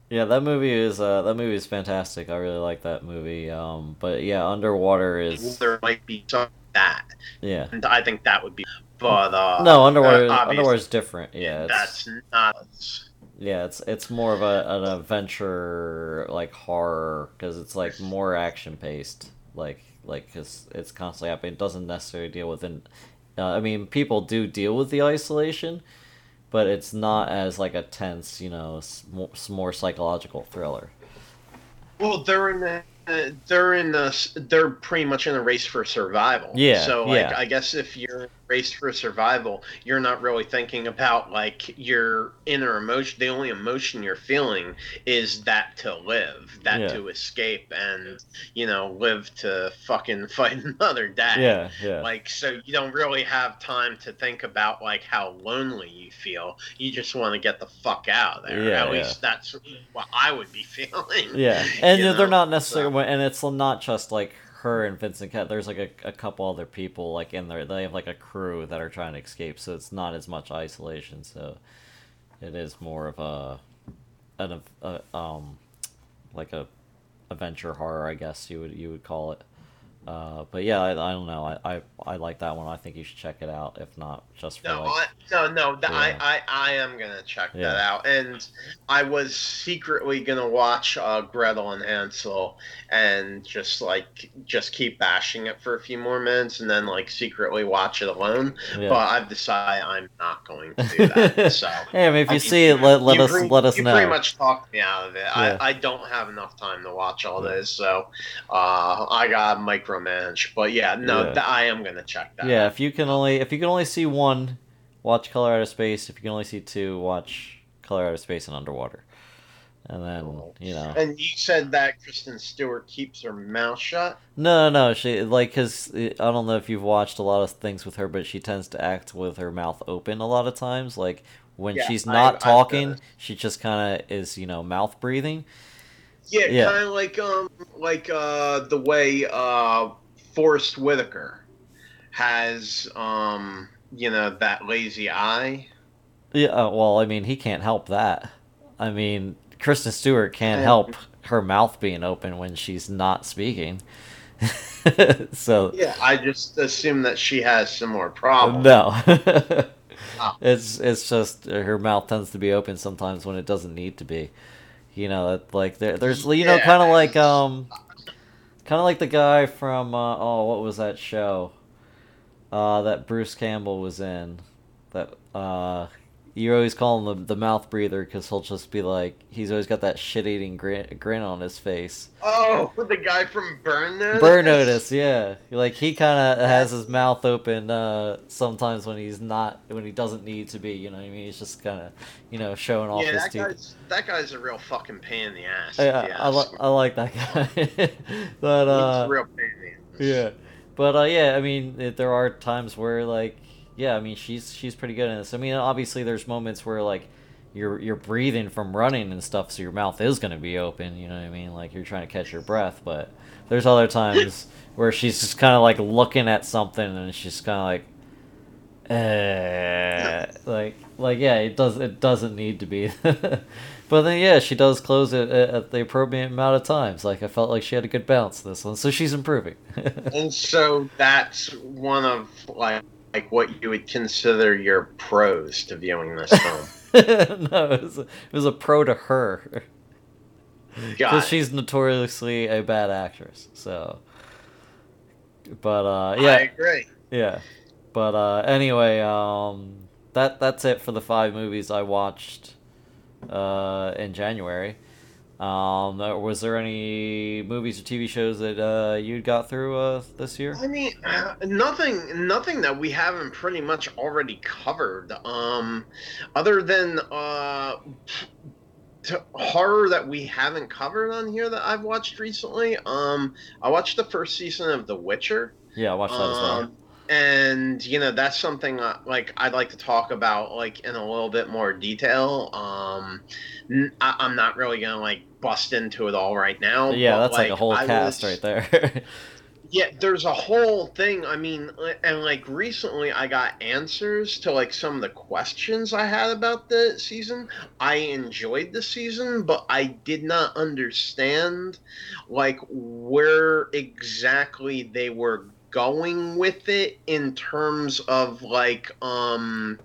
[SPEAKER 2] Yeah, that movie is uh, that movie is fantastic. I really like that movie. Um, but yeah, Underwater is
[SPEAKER 3] There might be some that,
[SPEAKER 2] yeah.
[SPEAKER 3] and I think that would be. But uh,
[SPEAKER 2] No, Underwater
[SPEAKER 3] uh,
[SPEAKER 2] Underwater is different. Yeah,
[SPEAKER 3] that's not.
[SPEAKER 2] Yeah, it's it's more of a an adventure like horror because it's like more action paced. Like like cause it's constantly happening. It doesn't necessarily deal with an. Uh, I mean, people do deal with the isolation, but it's not as like a tense, you know, s- more, more psychological thriller.
[SPEAKER 3] Well, they're in the. uh, They're in the. They're pretty much in a race for survival.
[SPEAKER 2] Yeah,
[SPEAKER 3] So, like,
[SPEAKER 2] yeah.
[SPEAKER 3] I guess if you're race for survival, you're not really thinking about like your inner emotion. The only emotion you're feeling is that to live, that
[SPEAKER 2] Yeah.
[SPEAKER 3] to escape, and you know, live to fucking fight another day.
[SPEAKER 2] Yeah, yeah.
[SPEAKER 3] Like, so you don't really have time to think about like how lonely you feel. You just want to get the fuck out of there.
[SPEAKER 2] Yeah,
[SPEAKER 3] At
[SPEAKER 2] yeah.
[SPEAKER 3] least that's what I would be feeling.
[SPEAKER 2] Yeah, and they're
[SPEAKER 3] know,
[SPEAKER 2] not necessarily, and it's not just like her and Vincent Cat. There's like a, a couple other people like in there. They have like a crew that are trying to escape, so it's not as much isolation. So it is more of a an a, um like a adventure horror, I guess you would you would call it. Uh, but yeah, I, I don't know. I, I I like that one. I think you should check it out. If not, just for
[SPEAKER 3] No,
[SPEAKER 2] like
[SPEAKER 3] I, no, no. The,
[SPEAKER 2] Yeah.
[SPEAKER 3] I, I, I am gonna check
[SPEAKER 2] Yeah.
[SPEAKER 3] that out, and I was secretly gonna watch uh, Gretel and Hansel, and just like just keep bashing it for a few more minutes, and then like secretly watch it alone.
[SPEAKER 2] yeah.
[SPEAKER 3] But I've decided I'm not going to do that. So.
[SPEAKER 2] hey, I mean, if you see it, let, let us
[SPEAKER 3] pretty-
[SPEAKER 2] let us
[SPEAKER 3] you
[SPEAKER 2] know.
[SPEAKER 3] pretty much talked me out of it.
[SPEAKER 2] Yeah.
[SPEAKER 3] I, I don't have enough time to watch all this, so uh, I got micromanage. But yeah, no,
[SPEAKER 2] Yeah.
[SPEAKER 3] th- I am gonna check that.
[SPEAKER 2] Yeah, if you can only if you can only see one, watch Color Out of Space. If you can only see two, watch Color Out of Space and Underwater. And then you know,
[SPEAKER 3] And you said that Kristen Stewart keeps her mouth shut.
[SPEAKER 2] no, no, she like because uh, I don't know if you've watched a lot of things with her, but she tends to act with her mouth open a lot of times. Like when
[SPEAKER 3] Yeah,
[SPEAKER 2] she's not
[SPEAKER 3] I've
[SPEAKER 2] talking, she just kind of is you know mouth breathing.
[SPEAKER 3] Yeah,
[SPEAKER 2] Yeah.
[SPEAKER 3] kind of like um like uh the way uh Forest Whitaker has um you know that lazy eye.
[SPEAKER 2] Yeah, uh, well, I mean, he can't help that. I mean, Kristen Stewart can't help her mouth being open when she's not speaking. so
[SPEAKER 3] Yeah, I just assume that she has similar problems.
[SPEAKER 2] no,
[SPEAKER 3] Oh.
[SPEAKER 2] it's it's just her mouth tends to be open sometimes when it doesn't need to be. You know, like there, there's you know
[SPEAKER 3] Yeah,
[SPEAKER 2] kind of like um, kind of like the guy from uh, oh what was that show, uh that Bruce Campbell was in, that uh you always call him the, the mouth breather because he'll just be like he's always got that shit eating grin, grin on his face.
[SPEAKER 3] Oh, the guy from Burn Notice.
[SPEAKER 2] Burn notice, yeah. Like he kind of has his mouth open uh, sometimes when he's not, when he doesn't need to be. You know what I mean? He's just kind of, you know, showing off
[SPEAKER 3] Yeah,
[SPEAKER 2] his
[SPEAKER 3] that
[SPEAKER 2] teeth.
[SPEAKER 3] guy's that guy's a real fucking pain in the ass.
[SPEAKER 2] Yeah,
[SPEAKER 3] you
[SPEAKER 2] I, li- I like that guy. but
[SPEAKER 3] He's
[SPEAKER 2] uh,
[SPEAKER 3] a real pain in the ass.
[SPEAKER 2] yeah, but uh, yeah, I mean, there are times where like, yeah, I mean, she's she's pretty good in this. I mean, obviously, there's moments where like. You're, you're breathing from running and stuff, so your mouth is gonna be open. You know what I mean? Like you're trying to catch your breath, but there's other times where she's just kind of like looking at something and she's kind of like, eh, like like yeah, it does it doesn't need to be. but then yeah, she does close it at, at the appropriate amount of times. Like I felt like she had a good bounce this one, so she's improving.
[SPEAKER 3] And so that's one of like like what you would consider your pros to viewing this film.
[SPEAKER 2] no, it was, a, it was a pro to her because she's notoriously a bad actress. So, but uh,
[SPEAKER 3] I
[SPEAKER 2] yeah,
[SPEAKER 3] agree.
[SPEAKER 2] Yeah. But uh anyway, um that that's it for the five movies I watched uh in January. Um uh, was there any movies or TV shows that uh you got through uh this year?
[SPEAKER 3] I mean, nothing, nothing that we haven't pretty much already covered. Um, other than uh, horror that we haven't covered on here that I've watched recently. Um, I watched the first season of The Witcher.
[SPEAKER 2] Yeah, I watched that as well.
[SPEAKER 3] And you know that's something uh, like I'd like to talk about like in a little bit more detail. Um, n- I, am not really gonna like bust into it all right now.
[SPEAKER 2] yeah,
[SPEAKER 3] but,
[SPEAKER 2] that's like, a whole
[SPEAKER 3] I
[SPEAKER 2] cast
[SPEAKER 3] was-
[SPEAKER 2] right there.
[SPEAKER 3] Yeah, there's a whole thing. I mean, and like recently, I got answers to like some of the questions I had about the season. I enjoyed the season, but I did not understand like where exactly they were going with it in terms of like um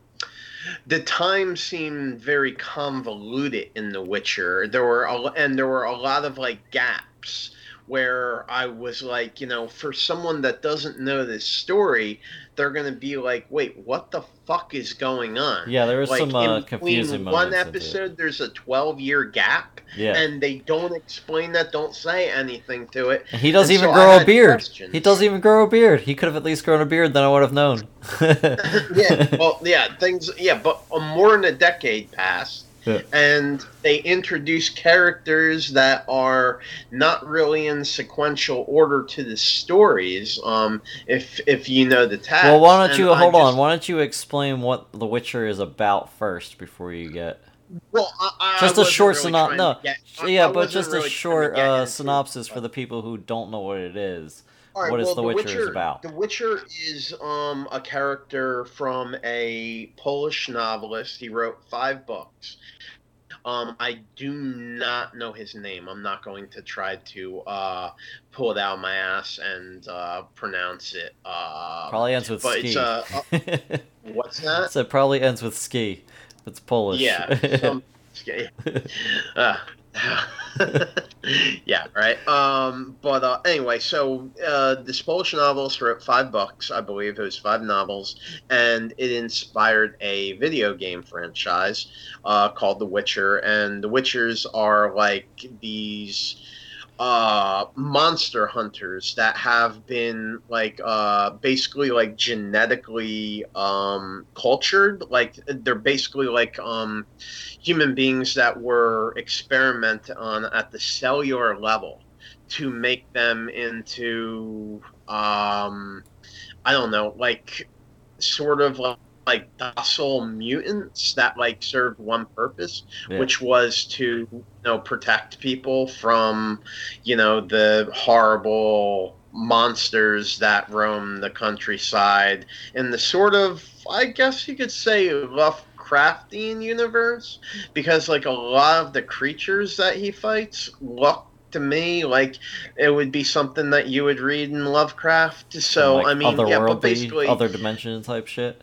[SPEAKER 3] the time seemed very convoluted in The Witcher. There were a, and there were a lot of like gaps where I was like, you know, for someone that doesn't know this story, they're gonna be like, "Wait, what the fuck is going on?"
[SPEAKER 2] Yeah, there was
[SPEAKER 3] like,
[SPEAKER 2] some uh, confusing
[SPEAKER 3] one
[SPEAKER 2] moments. into it.
[SPEAKER 3] episode, there's a 12 year gap,
[SPEAKER 2] Yeah.
[SPEAKER 3] and they don't explain that, don't say anything to it.
[SPEAKER 2] And he doesn't
[SPEAKER 3] and
[SPEAKER 2] even
[SPEAKER 3] so
[SPEAKER 2] grow a beard.
[SPEAKER 3] questions.
[SPEAKER 2] He doesn't even grow a beard. He could have at least grown a beard, then I would have known.
[SPEAKER 3] yeah, well, yeah, things, yeah, but uh, more than a decade passed,
[SPEAKER 2] Yeah.
[SPEAKER 3] and they introduce characters that are not really in sequential order to the stories. Um, if if you know the text.
[SPEAKER 2] well, why don't you hold
[SPEAKER 3] just-
[SPEAKER 2] on? Why don't you explain what The Witcher is about first before you get
[SPEAKER 3] Well, I, I
[SPEAKER 2] just a short
[SPEAKER 3] really
[SPEAKER 2] synopsis? No,
[SPEAKER 3] get-
[SPEAKER 2] yeah,
[SPEAKER 3] I
[SPEAKER 2] but just a
[SPEAKER 3] really to
[SPEAKER 2] short uh, synopsis for the people who don't know what it is.
[SPEAKER 3] Right,
[SPEAKER 2] What is
[SPEAKER 3] well,
[SPEAKER 2] The Witcher about?
[SPEAKER 3] The Witcher is um, a character from a Polish novelist. He wrote five books. Um, I do not know his name. I'm not going to try to uh, pull it out of my ass and uh, pronounce it. Uh,
[SPEAKER 2] Probably ends with ski.
[SPEAKER 3] it's, uh, what's that?
[SPEAKER 2] so it probably ends with ski. It's Polish.
[SPEAKER 3] Yeah. Some, uh, yeah, right. Um, but uh, anyway, so uh, this Polish novelist wrote five books, I believe it was five novels, and it inspired a video game franchise uh, called The Witcher. And The Witchers are like these uh monster hunters that have been like uh basically like genetically um cultured. Like they're basically like um human beings that were experimented on at the cellular level to make them into um i don't know like sort of like like docile mutants that like served one purpose
[SPEAKER 2] Yeah.
[SPEAKER 3] which was to you know protect people from you know the horrible monsters that roam the countryside in the sort of i guess you could say lovecraftian universe because like a lot of the creatures that he fights look to me like it would be something that you would read in lovecraft so
[SPEAKER 2] Like
[SPEAKER 3] i mean yeah but basically
[SPEAKER 2] other dimension type shit.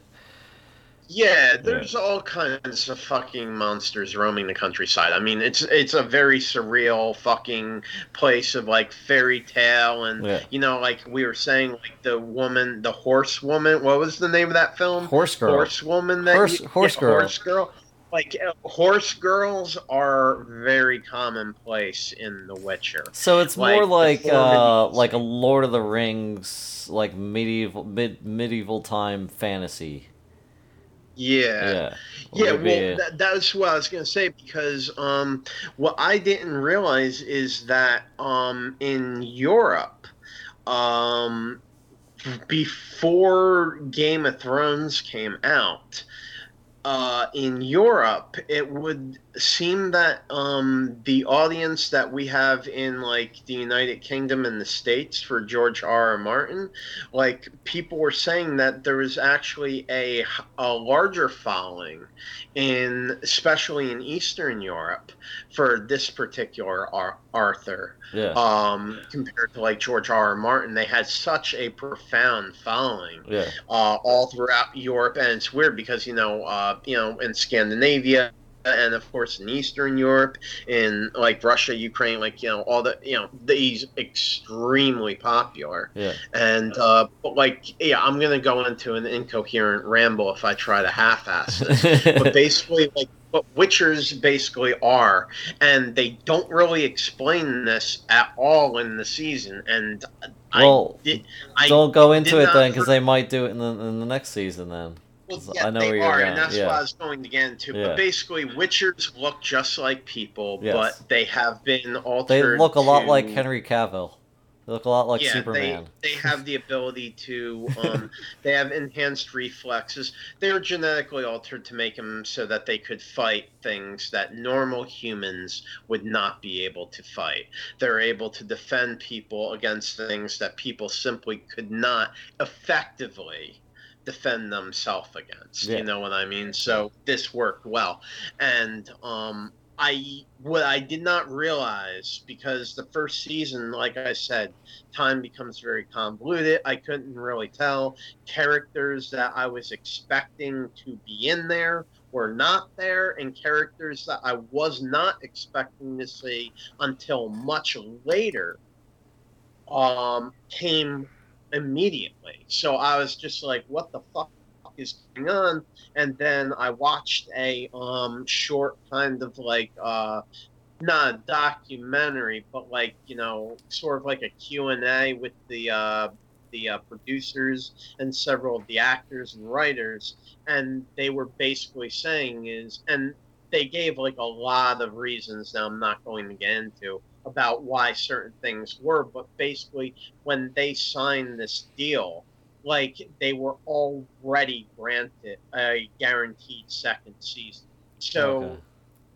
[SPEAKER 3] Yeah, there's all kinds of fucking monsters roaming the countryside. I mean, it's it's a very surreal fucking place of like fairy tale and
[SPEAKER 2] Yeah.
[SPEAKER 3] you know, like we were saying, like the woman, the horse woman. What was the name of that film?
[SPEAKER 2] Horse girl.
[SPEAKER 3] Horse woman. That
[SPEAKER 2] Horse-
[SPEAKER 3] you-
[SPEAKER 2] horse
[SPEAKER 3] yeah,
[SPEAKER 2] girl.
[SPEAKER 3] Horse girl. Like uh, horse girls are very commonplace in The Witcher.
[SPEAKER 2] So it's
[SPEAKER 3] like
[SPEAKER 2] more like uh, like a Lord of the Rings, like medieval mid medieval time fantasy.
[SPEAKER 3] Yeah.
[SPEAKER 2] Yeah.
[SPEAKER 3] Yeah, well, that, that's what I was gonna say because um, what I didn't realize is that um, in Europe, um, before Game of Thrones came out, uh, in Europe, it would seem that um, the audience that we have in like the United Kingdom and the States for George R. R. Martin, like people were saying that there was actually a a larger following in especially in Eastern Europe for this particular Ar- Arthur
[SPEAKER 2] yeah.
[SPEAKER 3] um, compared to like George R. R. Martin. They had such a profound following
[SPEAKER 2] yeah.
[SPEAKER 3] uh, all throughout Europe, and it's weird because you know, uh, you know, in Scandinavia, and of course in Eastern Europe, in like Russia, Ukraine, like you know, all the you know, these extremely popular,
[SPEAKER 2] Yeah.
[SPEAKER 3] and uh, but like yeah, I'm gonna go into an incoherent ramble if I try to half-ass this, but basically like. What Witchers basically are, and they don't really explain this at all in the season. And
[SPEAKER 2] Well,
[SPEAKER 3] I did, I
[SPEAKER 2] Don't go into it then, because they might do it in the in the next season. Then
[SPEAKER 3] Well, yeah,
[SPEAKER 2] I know
[SPEAKER 3] they are, and that's
[SPEAKER 2] yeah.
[SPEAKER 3] what I was going to get into.
[SPEAKER 2] Yeah.
[SPEAKER 3] But basically, Witchers look just like people,
[SPEAKER 2] Yes.
[SPEAKER 3] but they have been altered.
[SPEAKER 2] they look a lot
[SPEAKER 3] to-
[SPEAKER 2] like Henry Cavill. They look a lot like
[SPEAKER 3] yeah,
[SPEAKER 2] Superman.
[SPEAKER 3] They, they have the ability to. Um, they have enhanced reflexes. They're genetically altered to make them so that they could fight things that normal humans would not be able to fight. They're able to defend people against things that people simply could not effectively defend themselves against.
[SPEAKER 2] Yeah.
[SPEAKER 3] You know what I mean? So this worked well, and um, I what I did not realize because the first season, like I said, time becomes very convoluted. I couldn't really tell characters that I was expecting to be in there were not there, and characters that I was not expecting to see until much later um, came immediately. So I was just like, "What the fuck?" is going on and then i watched a um short kind of like uh not a documentary but like you know sort of like a q&a with the uh the uh, producers and several of the actors and writers and they were basically saying is and they gave like a lot of reasons that i'm not going to get into about why certain things were but basically when they signed this deal like they were already granted a guaranteed second season. So
[SPEAKER 2] Okay.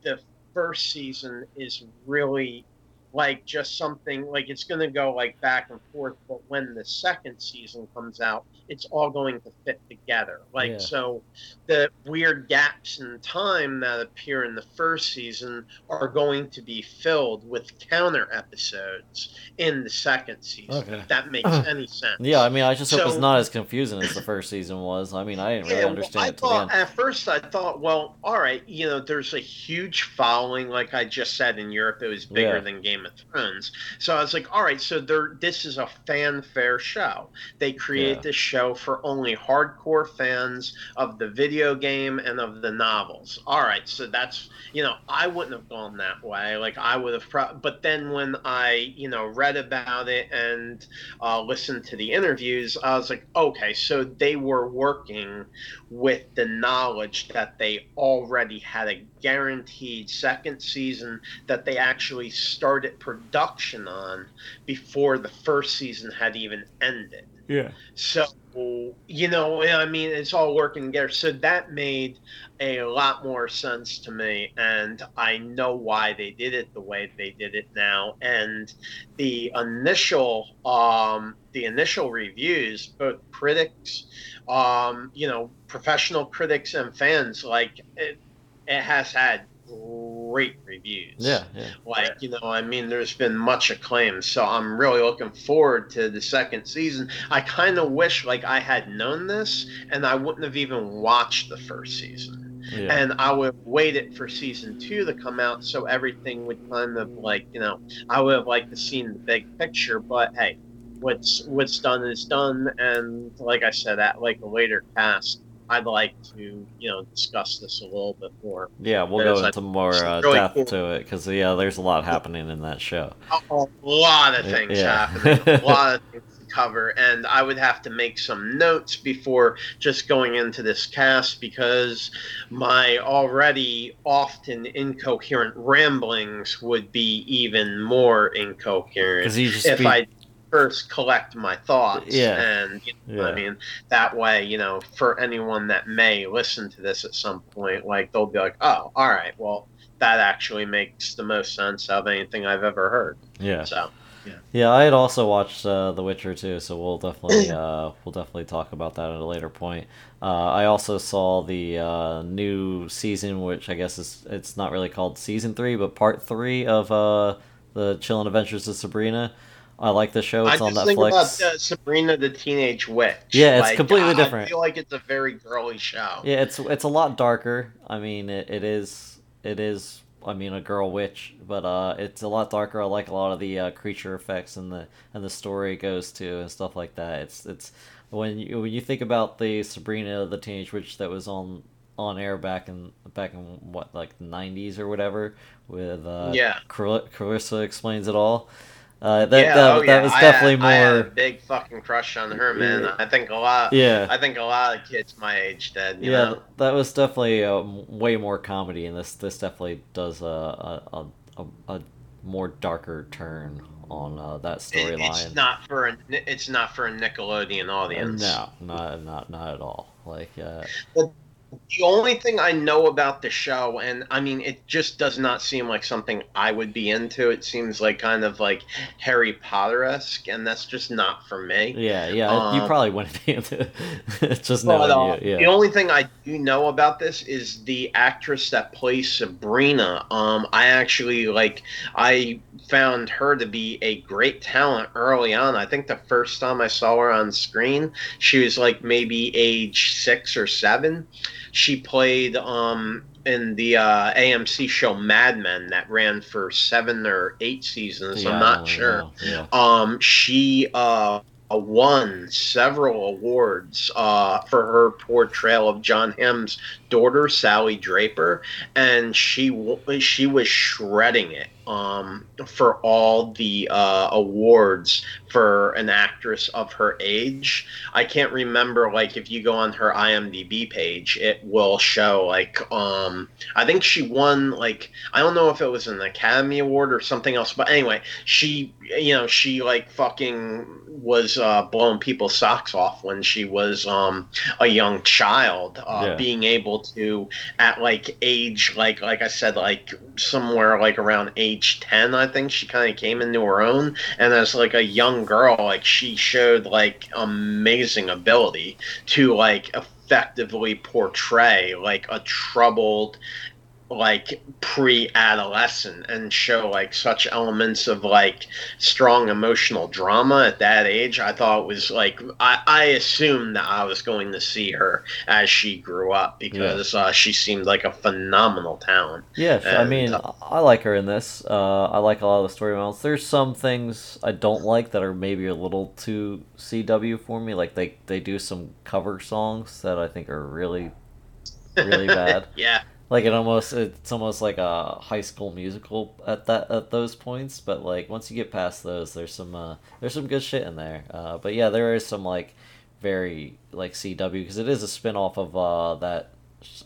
[SPEAKER 3] the first season is really like just something like it's going to go like back and forth but when the second season comes out it's all going to fit together like
[SPEAKER 2] Yeah.
[SPEAKER 3] so the weird gaps in time that appear in the first season are going to be filled with counter episodes in the second season
[SPEAKER 2] Okay.
[SPEAKER 3] if that makes any sense
[SPEAKER 2] Yeah, I mean, I just hope it's not as confusing as the first season was. I mean, I didn't really
[SPEAKER 3] well,
[SPEAKER 2] understand
[SPEAKER 3] I
[SPEAKER 2] it
[SPEAKER 3] thought at first I thought, well, all right, you know, there's a huge following, like I just said in Europe, it was bigger
[SPEAKER 2] Yeah.
[SPEAKER 3] than Game of Thrones. So I was like, all right, so there, this is a fanfare show. They create
[SPEAKER 2] Yeah.
[SPEAKER 3] this show for only hardcore fans of the video game and of the novels. All right, so that's you know, I wouldn't have gone that way. Like I would have, pro- but then when I you know read about it and uh, listened to the interviews, I was like, okay, so they were working with the knowledge that they already had a guaranteed second season that they actually started production on before the first season had even ended.
[SPEAKER 2] Yeah.
[SPEAKER 3] So, you know, I mean, it's all working together. So that made a lot more sense to me. And I know why they did it the way they did it now. And the initial, um, the initial reviews, both critics, um, you know, professional critics and fans, like it, it has had great reviews
[SPEAKER 2] Yeah, yeah.
[SPEAKER 3] like you know i mean there's been much acclaim so i'm really looking forward to the second season i kind of wish like i had known this and i wouldn't have even watched the first season
[SPEAKER 2] Yeah.
[SPEAKER 3] and i would have waited for season two to come out so everything would kind of like you know i would have liked to seen the big picture but hey what's what's done is done and like i said at like a later cast i'd like to you know discuss this a little bit more
[SPEAKER 2] Yeah, we'll go into more uh,
[SPEAKER 3] really
[SPEAKER 2] depth
[SPEAKER 3] cool-
[SPEAKER 2] to it because yeah, there's a lot happening in that show.
[SPEAKER 3] a lot of things
[SPEAKER 2] Yeah.
[SPEAKER 3] happening, a lot of things to cover, and I would have to make some notes before just going into this cast because my already often incoherent ramblings would be even more incoherent
[SPEAKER 2] Because you just
[SPEAKER 3] if
[SPEAKER 2] be,
[SPEAKER 3] I first collect my thoughts.
[SPEAKER 2] Yeah.
[SPEAKER 3] And you know,
[SPEAKER 2] Yeah.
[SPEAKER 3] I mean, that way, you know, for anyone that may listen to this at some point, like they'll be like, oh, all right, well, that actually makes the most sense of anything I've ever heard.
[SPEAKER 2] yeah,
[SPEAKER 3] So,
[SPEAKER 2] yeah. I had also watched uh, The Witcher too, so we'll definitely uh, we'll definitely talk about that at a later point. Uh, I also saw the uh, new season, which I guess is it's not really called season three, but part three of uh, the Chilling Adventures of Sabrina. I like the show.
[SPEAKER 3] I
[SPEAKER 2] It's on
[SPEAKER 3] just think about uh, Sabrina the Teenage Witch.
[SPEAKER 2] Yeah, it's
[SPEAKER 3] Like,
[SPEAKER 2] completely different.
[SPEAKER 3] I feel like it's a very girly show.
[SPEAKER 2] Yeah, it's it's a lot darker. I mean, it, it is it is. I mean, a girl witch, but uh, it's a lot darker. I like a lot of the uh, creature effects and the and the story it goes to and stuff like that. It's it's when you when you think about the Sabrina the Teenage Witch that was on on air back in back in what like the nineties or whatever with uh,
[SPEAKER 3] Yeah.
[SPEAKER 2] Car- Clarissa explains it all. Uh, that
[SPEAKER 3] yeah,
[SPEAKER 2] that,
[SPEAKER 3] oh,
[SPEAKER 2] that
[SPEAKER 3] yeah.
[SPEAKER 2] was
[SPEAKER 3] I
[SPEAKER 2] definitely
[SPEAKER 3] had, I had a
[SPEAKER 2] more.
[SPEAKER 3] big fucking crush on her, man.
[SPEAKER 2] Yeah.
[SPEAKER 3] I think a lot.
[SPEAKER 2] Yeah.
[SPEAKER 3] I think a lot of kids my age did. You
[SPEAKER 2] yeah,
[SPEAKER 3] know?
[SPEAKER 2] that was definitely uh, way more comedy, and this this definitely does a a, a, a, more darker turn on uh, that
[SPEAKER 3] It-
[SPEAKER 2] storyline.
[SPEAKER 3] it's not for a it's not for a Nickelodeon audience.
[SPEAKER 2] No, not not not at all. Like, uh,
[SPEAKER 3] The only thing I know about the show, and I mean, it just does not seem like something I would be into. It seems like kind of like Harry Potter esque, and that's just not for me.
[SPEAKER 2] yeah, yeah, you
[SPEAKER 3] Um,
[SPEAKER 2] probably wouldn't be into it. just knowing
[SPEAKER 3] uh,
[SPEAKER 2] you.
[SPEAKER 3] The only thing I do know about this is the actress that plays Sabrina. Um, I actually like. I found her to be a great talent early on. I think the first time I saw her on screen, she was like maybe age six or seven. She played um in the uh, AMC show Mad Men that ran for seven or eight seasons.
[SPEAKER 2] Yeah,
[SPEAKER 3] I'm not sure.
[SPEAKER 2] know, Yeah.
[SPEAKER 3] Um, she uh, won several awards uh, for her portrayal of Jon Hamm's daughter, Sally Draper, and she she was shredding it um, for all the uh, awards for an actress of her age. I can't remember like if you go on her IMDb page, it will show like um, I think she won like I don't know if it was an Academy Award or something else, but anyway, she you know she like fucking was uh, blowing people's socks off when she was um, a young child, uh,
[SPEAKER 2] Yeah.
[SPEAKER 3] being able to at like age like like I said like somewhere like around age ten, I think she kind of came into her own, and as like a young girl, like she showed like amazing ability to like effectively portray like a troubled like pre-adolescent and show like such elements of like strong emotional drama at that age i thought it was like i, I assumed that i was going to see her as she grew up because uh, she seemed like a phenomenal talent
[SPEAKER 2] Yeah, I mean,
[SPEAKER 3] uh,
[SPEAKER 2] I like her in this. Uh, I like a lot of the story elements. There's some things I don't like that are maybe a little too CW for me. Like they they do some cover songs that I think are really, really bad.
[SPEAKER 3] yeah
[SPEAKER 2] Like it almost it's almost like a high school musical at that at those points. But like once you get past those, there's some uh, there's some good shit in there. Uh, but yeah, there is some like very like CW because it is a spin off of uh, that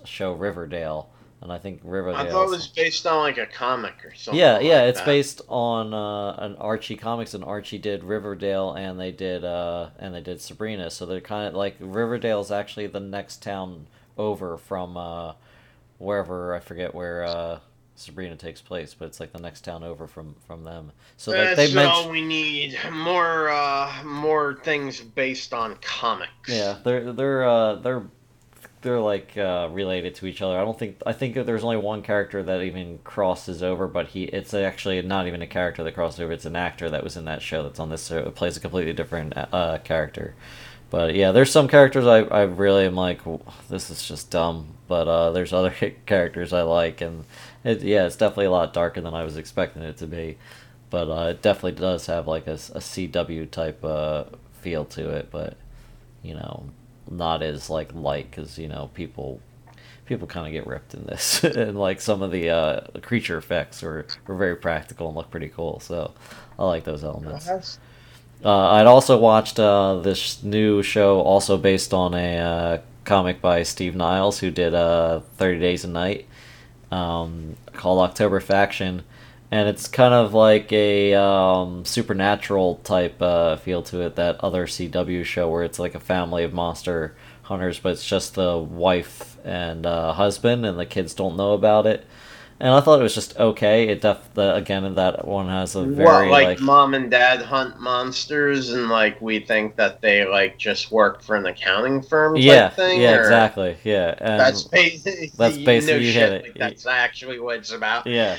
[SPEAKER 2] show Riverdale, and I think Riverdale.
[SPEAKER 3] i thought it was based on like a comic or something
[SPEAKER 2] yeah, yeah,
[SPEAKER 3] like
[SPEAKER 2] it's
[SPEAKER 3] that.
[SPEAKER 2] based on uh, an Archie comics, and Archie did Riverdale, and they did uh, and they did Sabrina. So they're kind of like Riverdale's actually the next town over from uh, wherever I forget where uh, Sabrina takes place, but it's like the next town over from from them. So like they
[SPEAKER 3] That's
[SPEAKER 2] mentioned.
[SPEAKER 3] all we need. More, uh, more things based on comics.
[SPEAKER 2] Yeah, they're they're uh, they're they're like uh, related to each other. I don't think I think there's only one character that even crosses over, but he it's actually not even a character that crosses over. It's an actor that was in that show that's on this show. It plays a completely different uh, character. But yeah, there's some characters I, I really am like this is just dumb. But uh, there's other characters I like, and it, yeah, it's definitely a lot darker than I was expecting it to be. But uh, it definitely does have like a, a CW type uh, feel to it. But you know, not as like light because you know people people kind of get ripped in this, and like some of the uh, creature effects were were very practical and look pretty cool. So I like those elements. Uh, I'd also watched uh, this new show, also based on a uh, comic by Steve Niles, who did uh, 30 Days of Night, um, called October Faction. And it's kind of like a um, supernatural type uh, feel to it, that other CW show where it's like a family of monster hunters, but it's just the wife and uh, husband, and the kids don't know about it. And I thought it was just okay. It def the, again that one has a very
[SPEAKER 3] like,
[SPEAKER 2] like
[SPEAKER 3] mom and dad hunt monsters, and like we think that they like just work for an accounting firm. Type
[SPEAKER 2] yeah,
[SPEAKER 3] thing,
[SPEAKER 2] yeah, exactly, yeah. And
[SPEAKER 3] That's basically
[SPEAKER 2] that's basically you
[SPEAKER 3] shit,
[SPEAKER 2] hit it.
[SPEAKER 3] Like, that's actually what it's about.
[SPEAKER 2] yeah.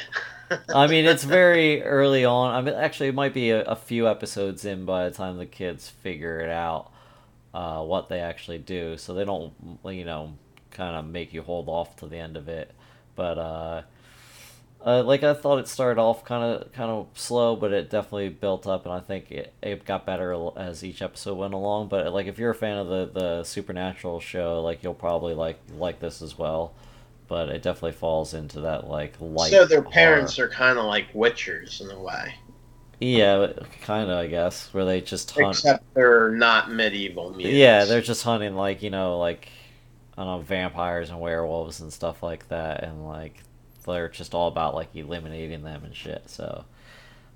[SPEAKER 2] I mean, it's very early on. I mean, actually, it might be a, a few episodes in by the time the kids figure it out uh, what they actually do, so they don't, you know, kind of make you hold off to the end of it. But uh, uh, like I thought, it started off kind of kind of slow, but it definitely built up, and I think it, it got better as each episode went along. But like, if you're a fan of the the supernatural show, like you'll probably like like this as well. But it definitely falls into that like light.
[SPEAKER 3] so their
[SPEAKER 2] horror.
[SPEAKER 3] parents are kind of like witchers in a way,
[SPEAKER 2] Yeah, kind of, I guess, where they just hunt.
[SPEAKER 3] except they're not medieval mutants.
[SPEAKER 2] Yeah, they're just hunting like you know, like I don't know, vampires and werewolves and stuff like that, and like they're just all about like eliminating them and shit. So,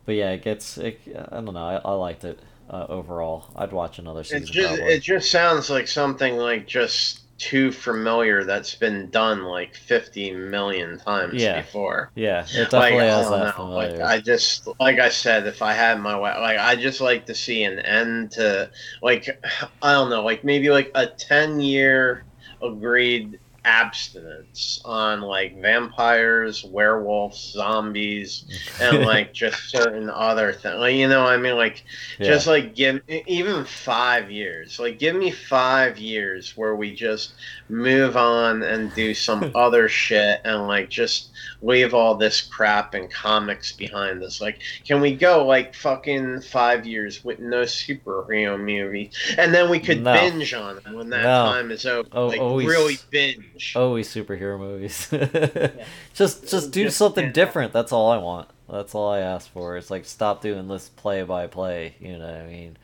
[SPEAKER 2] but yeah, it gets. It, I don't know. I, I liked it uh, overall. I'd watch another season.
[SPEAKER 3] It just it just sounds like something like just too familiar that's been done like 50 million times
[SPEAKER 2] Yeah.
[SPEAKER 3] before.
[SPEAKER 2] yeah, it
[SPEAKER 3] Like,
[SPEAKER 2] definitely
[SPEAKER 3] I
[SPEAKER 2] has that
[SPEAKER 3] know.
[SPEAKER 2] familiar.
[SPEAKER 3] Like I just like I said, if I had my way, like I just like to see an end to like I don't know, like maybe like a 10 year agreed abstinence on like vampires, werewolves, zombies, and like just certain other things. Like you know, I mean, like
[SPEAKER 2] Yeah.
[SPEAKER 3] just like give even five years. Like give me five years where we just move on and do some other shit and like just leave all this crap and comics behind us. Like, can we go like fucking five years with no superhero movies, and then we could
[SPEAKER 2] No.
[SPEAKER 3] binge on them when that
[SPEAKER 2] No.
[SPEAKER 3] time is over?
[SPEAKER 2] Oh,
[SPEAKER 3] like
[SPEAKER 2] always-
[SPEAKER 3] really binge.
[SPEAKER 2] Always superhero movies. just just do
[SPEAKER 3] Just-
[SPEAKER 2] something
[SPEAKER 3] yeah.
[SPEAKER 2] different. That's all I want. That's all I ask for. It's like stop doing this play by play. You know what I mean?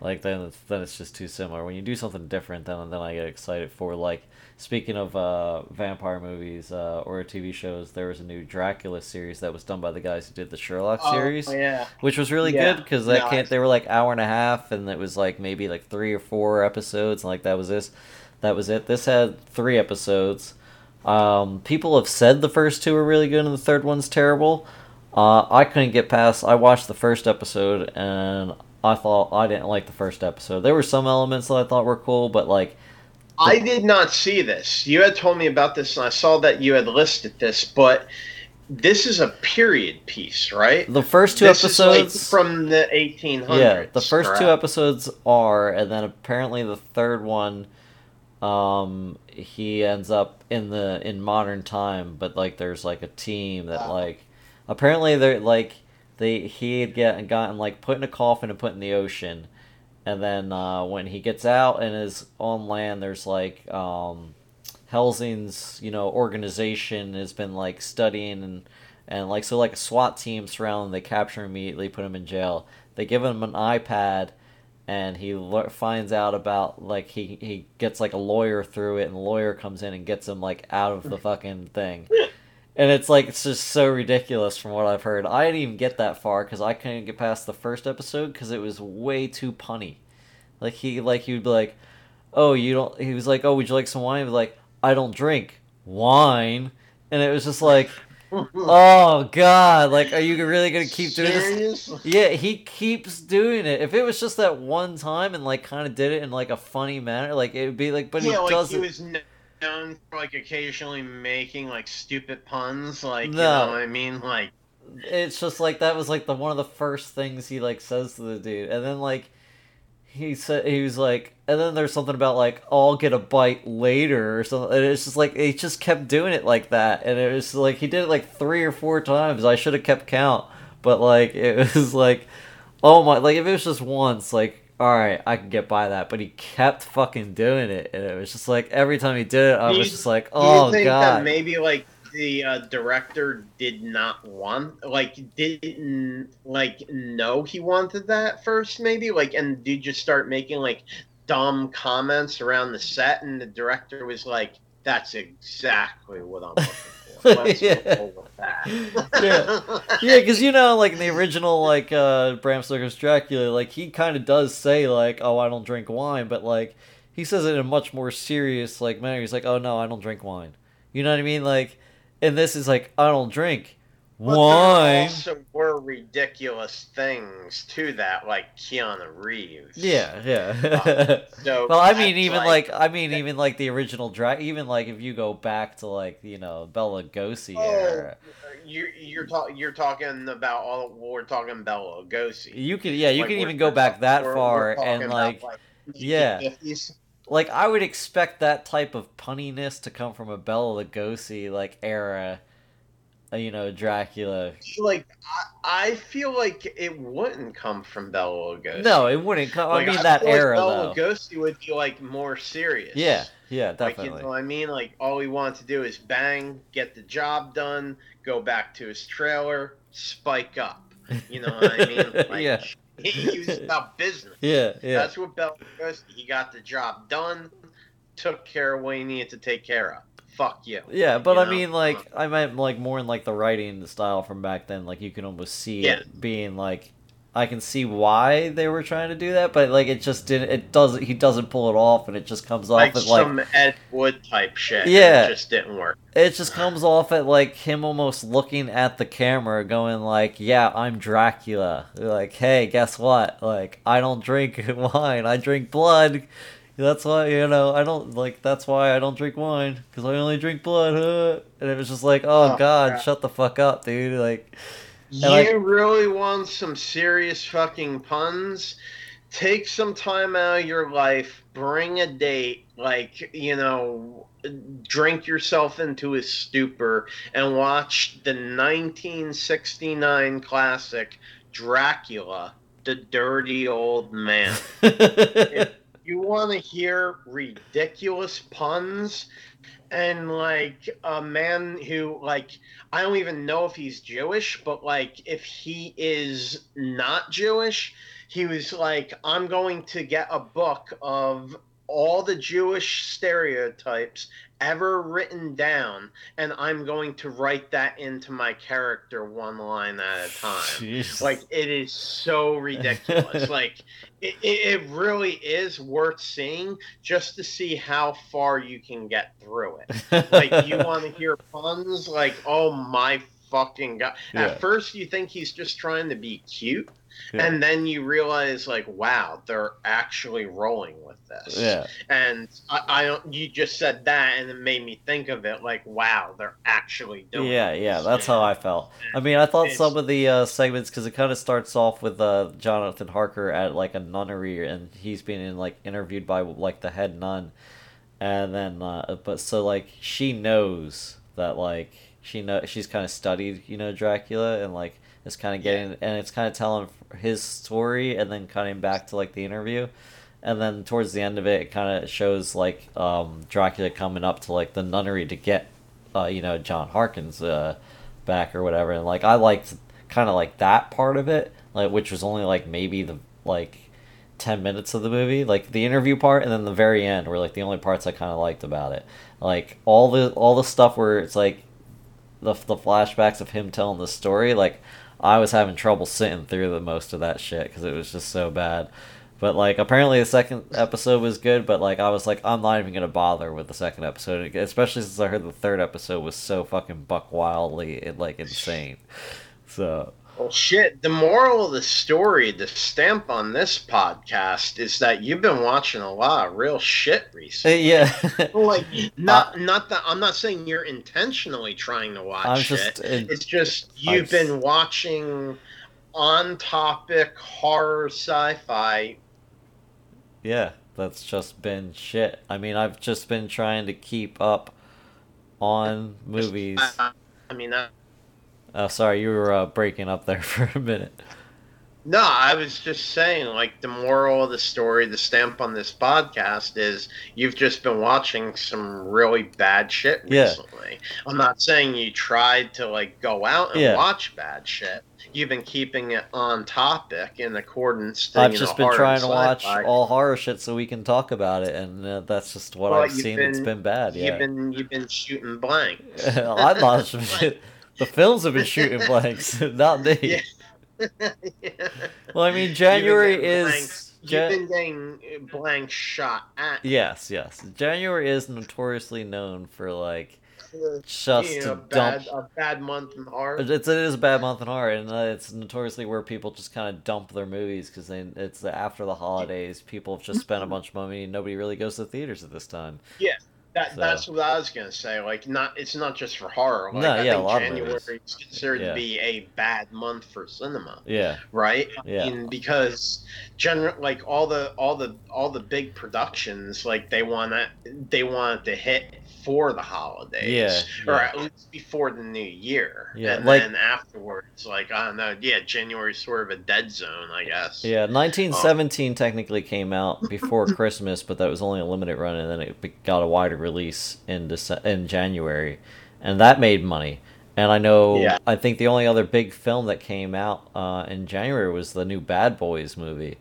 [SPEAKER 2] Like then it's, then it's just too similar. When you do something different, then then I get excited for. Like speaking of uh, vampire movies uh, or TV shows, there was a new Dracula series that was done by the guys who did the Sherlock series
[SPEAKER 3] Oh, yeah.
[SPEAKER 2] which was really
[SPEAKER 3] Yeah.
[SPEAKER 2] good because that
[SPEAKER 3] No,
[SPEAKER 2] can't. They were like hour and a half, and it was like maybe like three or four episodes, and like that was this, that was it. This had three episodes. Um, people have said the first two are really good, and the third one's terrible. Uh, I couldn't get past. I watched the first episode, and I thought I didn't like the first episode. There were some elements that I thought were cool, but like
[SPEAKER 3] I did not see this. You had told me about this, and I saw that you had listed this, but this is a period piece, right?
[SPEAKER 2] the first two
[SPEAKER 3] This is, like,
[SPEAKER 2] episodes
[SPEAKER 3] from the 1800s.
[SPEAKER 2] Yeah, the first two episodes are, and then apparently the third one, um, he ends up in the in modern time, but like there's like a team that
[SPEAKER 3] Wow.
[SPEAKER 2] like, apparently they're like they he had get gotten like put in a coffin and put in the ocean, and then uh, when he gets out and is on land, there's like um, Helsing's you know organization has been like studying and and like so like a SWAT team surround him. They capture him immediately, put him in jail. They give him an iPad, and he le- finds out about like he he gets like a lawyer through it, and the lawyer comes in and gets him like out of the fucking thing. And it's like it's just so ridiculous from what I've heard. I didn't even get that far because I couldn't get past the first episode because it was way too punny. Like he like he would be like, "Oh, you don't." He was like, "Oh, would you like some wine?" Like, "I don't drink wine," and it was just like, "Oh God!" Like, are you really gonna keep doing this? Yeah, he keeps doing it. If it was just that one time and like kind of did it in like a funny manner, like it would be like, but
[SPEAKER 3] yeah,
[SPEAKER 2] he
[SPEAKER 3] like
[SPEAKER 2] doesn't.
[SPEAKER 3] he was known for like occasionally making like stupid puns, like you
[SPEAKER 2] No.
[SPEAKER 3] know what I mean, like
[SPEAKER 2] it's just like that was like the one of the first things he like says to the dude and then like he said he was like and then there's something about like oh, i'll get a bite later or something. And it's just like he just kept doing it like that. And it was like he did it like three or four times. I should have kept count. But like it was like oh my like if it was just once like all right i can get by that. But he kept fucking doing it. And it was just like every time he did it i was just like oh
[SPEAKER 3] think
[SPEAKER 2] god.
[SPEAKER 3] that maybe like the uh, director did not want, like, didn't like know he wanted that first, maybe, like, and did you start making like dumb comments around the set, and the director was like, "That's exactly what I'm looking for. Let's
[SPEAKER 2] Yeah.
[SPEAKER 3] that."
[SPEAKER 2] Yeah. yeah, because you know, like in the original, like uh, Bram Stoker's Dracula, like he kind of does say like, "Oh, I don't drink wine," but like he says it in a much more serious like manner. He's like, "Oh no, I don't drink wine." You know what I mean? Like, and this is like, "I don't drink
[SPEAKER 3] But there
[SPEAKER 2] wine."
[SPEAKER 3] also were ridiculous things to that, like Keanu Reeves.
[SPEAKER 2] Yeah, yeah.
[SPEAKER 3] Um, so
[SPEAKER 2] well, I mean, even like, I mean, even like the original Drac, even like if you go back to like you know Bela Lugosi
[SPEAKER 3] Oh,
[SPEAKER 2] era,
[SPEAKER 3] you're you're talking you're talking about all we're talking Bela Lugosi.
[SPEAKER 2] you could yeah, you
[SPEAKER 3] Like,
[SPEAKER 2] can even go back that
[SPEAKER 3] we're-
[SPEAKER 2] far
[SPEAKER 3] we're
[SPEAKER 2] and
[SPEAKER 3] about,
[SPEAKER 2] like yeah.
[SPEAKER 3] 50s.
[SPEAKER 2] Like I would expect that type of punniness to come from a Bela Lugosi like era, uh, you know, Dracula.
[SPEAKER 3] like I, I feel like it wouldn't come from Bela Lugosi.
[SPEAKER 2] No, it wouldn't come.
[SPEAKER 3] Like,
[SPEAKER 2] I mean that
[SPEAKER 3] feel like
[SPEAKER 2] era
[SPEAKER 3] Bela
[SPEAKER 2] though.
[SPEAKER 3] Lugosi would be like more serious.
[SPEAKER 2] Yeah, yeah,
[SPEAKER 3] Like
[SPEAKER 2] definitely.
[SPEAKER 3] you know what I mean? Like all he wanted to do is bang, get the job done, go back to his trailer, spike up. You know what I mean? Like,
[SPEAKER 2] yeah,
[SPEAKER 3] He, was about business.
[SPEAKER 2] yeah, yeah,
[SPEAKER 3] That's what Bela Lugosi. He got the job done, took care of what he needed to take care of. fuck you.
[SPEAKER 2] Yeah, but
[SPEAKER 3] You
[SPEAKER 2] I
[SPEAKER 3] know?
[SPEAKER 2] mean, like, I meant like more in like the writing style from back then. Like, you can almost see
[SPEAKER 3] Yeah.
[SPEAKER 2] it being like, I can see why they were trying to do that, but like, it just didn't. It doesn't. He doesn't pull it off, and it just comes off
[SPEAKER 3] like
[SPEAKER 2] like
[SPEAKER 3] some Ed Wood type shit.
[SPEAKER 2] Yeah.
[SPEAKER 3] it just didn't work.
[SPEAKER 2] it just comes off at like him almost looking at the camera, going like, "Yeah, I'm Dracula." Like, hey, guess what? Like, I don't drink wine. I drink blood. That's why you know I don't like. That's why I don't drink wine because I only drink blood. Huh? And it was just like, oh,
[SPEAKER 3] Oh,
[SPEAKER 2] god,
[SPEAKER 3] crap.
[SPEAKER 2] shut the fuck up, dude. Like,
[SPEAKER 3] You
[SPEAKER 2] I-
[SPEAKER 3] really want some serious fucking puns? Take some time out of your life, bring a date, like, you know, drink yourself into a stupor and watch the 1969 classic Dracula, the dirty old man. you want to hear ridiculous puns and like a man who like i don't even know if he's jewish but like if he is not jewish he was like i'm going to get a book of all the jewish stereotypes ever written down and i'm going to write that into my character one line at a time.
[SPEAKER 2] Jeez.
[SPEAKER 3] like it is so ridiculous. Like it, it, really is worth seeing just to see how far you can get through it. Like you want to hear puns? Like oh my fucking god.
[SPEAKER 2] Yeah.
[SPEAKER 3] at first you think he's just trying to be cute
[SPEAKER 2] Yeah.
[SPEAKER 3] and then you realize like wow they're actually rolling with this
[SPEAKER 2] yeah,
[SPEAKER 3] and I, I don't you just said that and it made me think of it like wow they're actually doing
[SPEAKER 2] yeah, yeah. That's how I felt. I mean, I thought
[SPEAKER 3] It's-
[SPEAKER 2] some of the uh, segments because it kind of starts off with uh, Jonathan Harker at like a nunnery, and he's being in, like interviewed by like the head nun, and then uh, but so like she knows that like she know she's kind of studied you know Dracula and like is kind of getting and it's kind of telling his story and then cutting back to like the interview. And then towards the end of it, it kind of shows like um, Dracula coming up to like the nunnery to get, uh, you know, John Harkins uh, back or whatever. And like I liked kind of like that part of it, like which was only like maybe the like ten minutes of the movie, like the interview part, and then the very end were like the only parts I kind of liked about it. Like all the all the stuff where it's like the the flashbacks of him telling the story, like I was having trouble sitting through the most of that shit because it was just so bad. But like apparently the second episode was good, but like I was like I'm not even gonna bother with the second episode, especially since I heard the third episode was so fucking buck wildly and like insane. So
[SPEAKER 3] Well, shit. The moral of the story, the stamp on this podcast, is that you've been watching a lot of real shit
[SPEAKER 2] uh,
[SPEAKER 3] recently.
[SPEAKER 2] yeah,
[SPEAKER 3] Like, not not that I'm not saying you're intentionally trying to watch
[SPEAKER 2] I'm
[SPEAKER 3] shit.
[SPEAKER 2] just in,
[SPEAKER 3] It's just you've
[SPEAKER 2] I've-
[SPEAKER 3] been watching on topic horror sci-fi.
[SPEAKER 2] yeah. That's just been shit. I mean, I've just been trying to keep up on movies.
[SPEAKER 3] I, I mean, I,
[SPEAKER 2] Oh, sorry, you were uh, breaking up there for a minute.
[SPEAKER 3] No, I was just saying, like, the moral of the story, the stamp on this podcast is you've just been watching some really bad shit
[SPEAKER 2] Yeah.
[SPEAKER 3] recently. I'm not saying you tried to, like, go out and
[SPEAKER 2] Yeah.
[SPEAKER 3] watch bad shit. You've been keeping it on topic in accordance to,
[SPEAKER 2] I've just
[SPEAKER 3] know,
[SPEAKER 2] been trying to watch
[SPEAKER 3] sci-fi.
[SPEAKER 2] all horror shit so we can talk about it, and uh, that's just what
[SPEAKER 3] Well,
[SPEAKER 2] I've seen
[SPEAKER 3] been-
[SPEAKER 2] been bad.
[SPEAKER 3] You've
[SPEAKER 2] Yeah,
[SPEAKER 3] been you've been shooting blanks.
[SPEAKER 2] I'm not. the films have been shooting blanks, not me.
[SPEAKER 3] Yeah.
[SPEAKER 2] Well, I mean, January is.
[SPEAKER 3] blanks- You've been getting blank shot at.
[SPEAKER 2] Yes, yes. January is notoriously known for like just
[SPEAKER 3] you
[SPEAKER 2] to
[SPEAKER 3] know,
[SPEAKER 2] dump.
[SPEAKER 3] bad, a bad month in horror.
[SPEAKER 2] It's it is a bad month in horror, and uh, it's notoriously where people just kind of dump their movies because then it's after the holidays. People have just spent a bunch of money, and nobody really goes to theaters at this time.
[SPEAKER 3] That,
[SPEAKER 2] So-
[SPEAKER 3] That's what I was gonna say. Like, not it's not just for horror. Like,
[SPEAKER 2] No,
[SPEAKER 3] I
[SPEAKER 2] yeah, a
[SPEAKER 3] think
[SPEAKER 2] lot
[SPEAKER 3] January
[SPEAKER 2] movies.
[SPEAKER 3] is considered
[SPEAKER 2] Yeah.
[SPEAKER 3] to be a bad month for cinema,
[SPEAKER 2] Yeah,
[SPEAKER 3] right?
[SPEAKER 2] Yeah.
[SPEAKER 3] I mean, because general like all the all the all the big productions, like they want to they want it to hit for the holidays,
[SPEAKER 2] Yeah,
[SPEAKER 3] or
[SPEAKER 2] yeah.
[SPEAKER 3] at least before the new year.
[SPEAKER 2] Yeah,
[SPEAKER 3] and
[SPEAKER 2] like-
[SPEAKER 3] then afterwards, like I don't know, yeah, January's sort of a dead zone, I guess.
[SPEAKER 2] yeah. Um, 1917 technically came out before Christmas, but that was only a limited run, and then it got a wider release in Dece- in January, and that made money. And I know,
[SPEAKER 3] Yeah.
[SPEAKER 2] I think the only other big film that came out uh, in January was the new Bad Boys movie,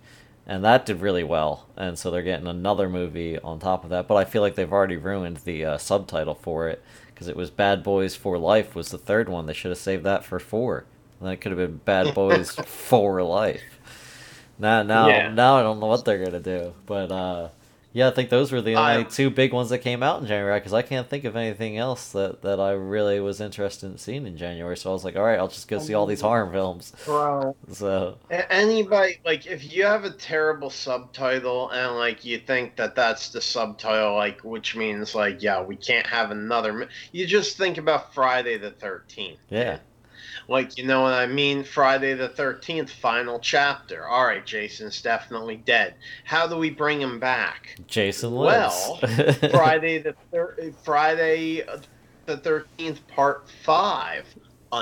[SPEAKER 2] and that did really well. And so they're getting another movie on top of that. But I feel like they've already ruined the uh, subtitle for it because it was Bad Boys for Life was the third one. They should have saved that for four. And that could have been Bad Boys for Life. Now, now,
[SPEAKER 3] Yeah.
[SPEAKER 2] now I don't know what they're gonna do, but uh, yeah, I think those were the only
[SPEAKER 3] I-
[SPEAKER 2] two big ones that came out in January because I can't think of anything else that, that I really was interested in seeing in January. So I was like, all right, I'll just go see all these oh. horror films.
[SPEAKER 3] Bro.
[SPEAKER 2] So
[SPEAKER 3] Anybody like if you have a terrible subtitle and like you think that that's the subtitle, like which means like yeah we can't have another. You just think about Friday the Thirteenth.
[SPEAKER 2] yeah,
[SPEAKER 3] Like you know what I mean? Friday the Thirteenth, final chapter. All right, Jason's definitely dead. How do we bring him back?
[SPEAKER 2] Jason lives.
[SPEAKER 3] Well, Friday the thir- Friday the Thirteenth, part five,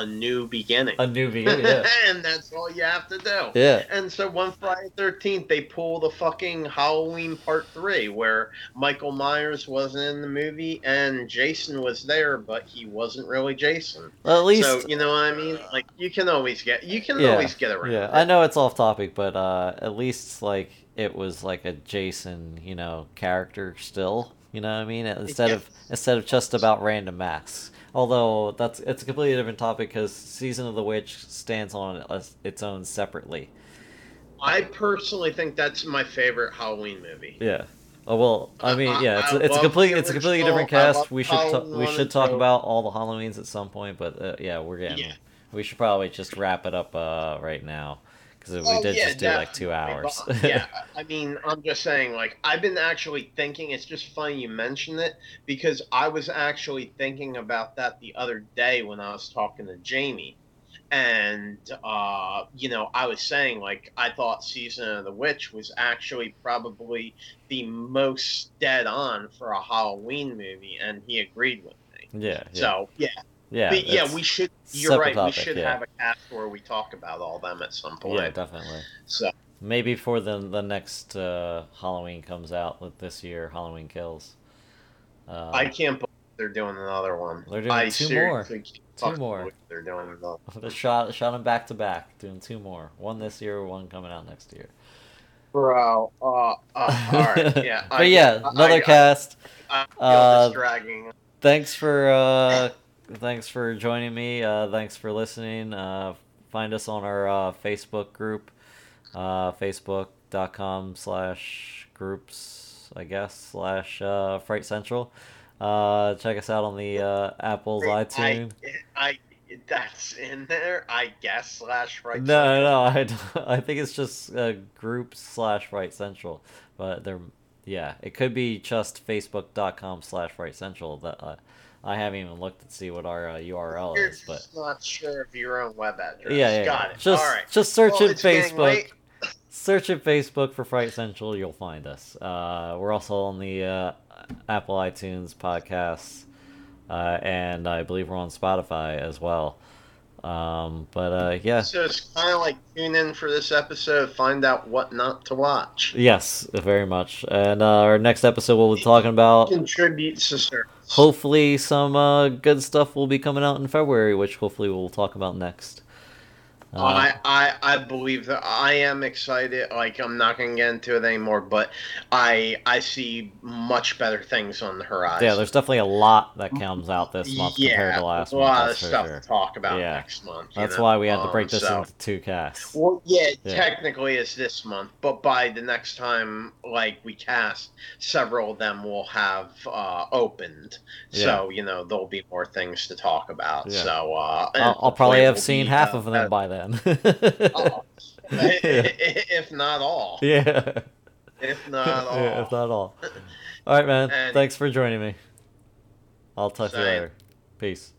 [SPEAKER 3] a new beginning.
[SPEAKER 2] a new beginning. Yeah,
[SPEAKER 3] and that's all you have to do.
[SPEAKER 2] yeah,
[SPEAKER 3] And so one Friday thirteenth, they pull the fucking Halloween Part Three, where Michael Myers wasn't in the movie and Jason was there, but he wasn't really Jason.
[SPEAKER 2] well, at least
[SPEAKER 3] so you know what I mean? Like you can always get you can
[SPEAKER 2] Yeah,
[SPEAKER 3] always get around.
[SPEAKER 2] Yeah,
[SPEAKER 3] it.
[SPEAKER 2] I know it's off topic, but uh, at least like it was like a Jason, you know, character still. You know what I mean? Instead of instead of just about random masks. Although that's it's a completely different topic because Season of the Witch stands on its own separately.
[SPEAKER 3] I personally think that's my favorite Halloween movie.
[SPEAKER 2] Yeah. Oh well, I mean, yeah, it's
[SPEAKER 3] I
[SPEAKER 2] it's a complete it's a completely different cast. We should ta- we should talk about all the Halloweens at some point, but uh, yeah, we're getting
[SPEAKER 3] Yeah.
[SPEAKER 2] we should probably just wrap it up uh, right now because we
[SPEAKER 3] Oh,
[SPEAKER 2] did
[SPEAKER 3] yeah,
[SPEAKER 2] just do like two hours.
[SPEAKER 3] Yeah, I mean, I'm just saying, like, I've been actually thinking, it's just funny you mention it because I was actually thinking about that the other day when I was talking to Jamie. And, uh, you know, I was saying, like, I thought Season of the Witch was actually probably the most dead on for a Halloween movie, and he agreed with me.
[SPEAKER 2] yeah, yeah.
[SPEAKER 3] So, yeah,
[SPEAKER 2] Yeah,
[SPEAKER 3] but yeah, we should, you're right,
[SPEAKER 2] topic,
[SPEAKER 3] we should
[SPEAKER 2] yeah.
[SPEAKER 3] have a cast where we talk about all them at some point.
[SPEAKER 2] Yeah, definitely.
[SPEAKER 3] So,
[SPEAKER 2] Maybe for the the next uh, Halloween comes out with this year, Halloween Kills. Uh,
[SPEAKER 3] I can't believe they're doing another one.
[SPEAKER 2] They're doing
[SPEAKER 3] I
[SPEAKER 2] two
[SPEAKER 3] can't
[SPEAKER 2] Two more.
[SPEAKER 3] They're doing another.
[SPEAKER 2] they shot shot them back to back, doing two more. One this year, one coming out next year.
[SPEAKER 3] Bro, uh, uh, all right, yeah.
[SPEAKER 2] but yeah, another cast.
[SPEAKER 3] I, I
[SPEAKER 2] uh,
[SPEAKER 3] dragging.
[SPEAKER 2] Thanks for uh, thanks for joining me. Uh, thanks for listening. Uh, find us on our uh, Facebook group, uh, facebook.com slash groups, I guess, slash uh, Fright Central. Uh, check us out on the uh, Apple's iTunes.
[SPEAKER 3] I, I, that's in there, I guess. Slash right.
[SPEAKER 2] No, no, I, I think it's just uh, group slash Fright Central, but they're yeah, it could be just facebook.com slash Fright Central. That uh, I haven't even looked to see what our uh, URL
[SPEAKER 3] You're
[SPEAKER 2] is, but
[SPEAKER 3] not sure of your own web address.
[SPEAKER 2] yeah, yeah,
[SPEAKER 3] Got
[SPEAKER 2] yeah.
[SPEAKER 3] it.
[SPEAKER 2] Just
[SPEAKER 3] all right.
[SPEAKER 2] just search
[SPEAKER 3] Well, getting
[SPEAKER 2] Facebook. Search at Facebook for Fright Central, you'll find us. Uh, we're also on the uh, Apple iTunes podcasts, uh, and I believe we're on Spotify as well. Um, but uh, yeah,
[SPEAKER 3] So it's kind of like tune in for this episode, find out what not to watch.
[SPEAKER 2] yes, very much. And uh, our next episode, we'll be talking about
[SPEAKER 3] Contributes to service.
[SPEAKER 2] hopefully some uh, good stuff will be coming out in February, which hopefully we'll talk about next. Uh,
[SPEAKER 3] I, I I believe that I am excited. Like I'm not gonna get into it anymore, but I I see much better things on the horizon.
[SPEAKER 2] yeah, there's definitely a lot that comes out this month
[SPEAKER 3] yeah,
[SPEAKER 2] compared to last month.
[SPEAKER 3] a
[SPEAKER 2] month.
[SPEAKER 3] lot of
[SPEAKER 2] that's
[SPEAKER 3] stuff
[SPEAKER 2] sure.
[SPEAKER 3] to talk about
[SPEAKER 2] Yeah.
[SPEAKER 3] next month.
[SPEAKER 2] That's
[SPEAKER 3] know?
[SPEAKER 2] why we had to break
[SPEAKER 3] Um,
[SPEAKER 2] this
[SPEAKER 3] so-
[SPEAKER 2] into two casts.
[SPEAKER 3] Well, yeah,
[SPEAKER 2] Yeah.
[SPEAKER 3] technically it's this month, but by the next time, like we cast, several of them will have uh, opened. So you know there'll be more things to talk about.
[SPEAKER 2] Yeah.
[SPEAKER 3] So uh,
[SPEAKER 2] I'll, I'll probably have seen
[SPEAKER 3] be,
[SPEAKER 2] half
[SPEAKER 3] uh,
[SPEAKER 2] of them by then.
[SPEAKER 3] oh, if not all.
[SPEAKER 2] yeah.
[SPEAKER 3] If not all.
[SPEAKER 2] yeah, if not all. All right, man.
[SPEAKER 3] And-
[SPEAKER 2] Thanks for joining me. I'll talk to you later. Peace.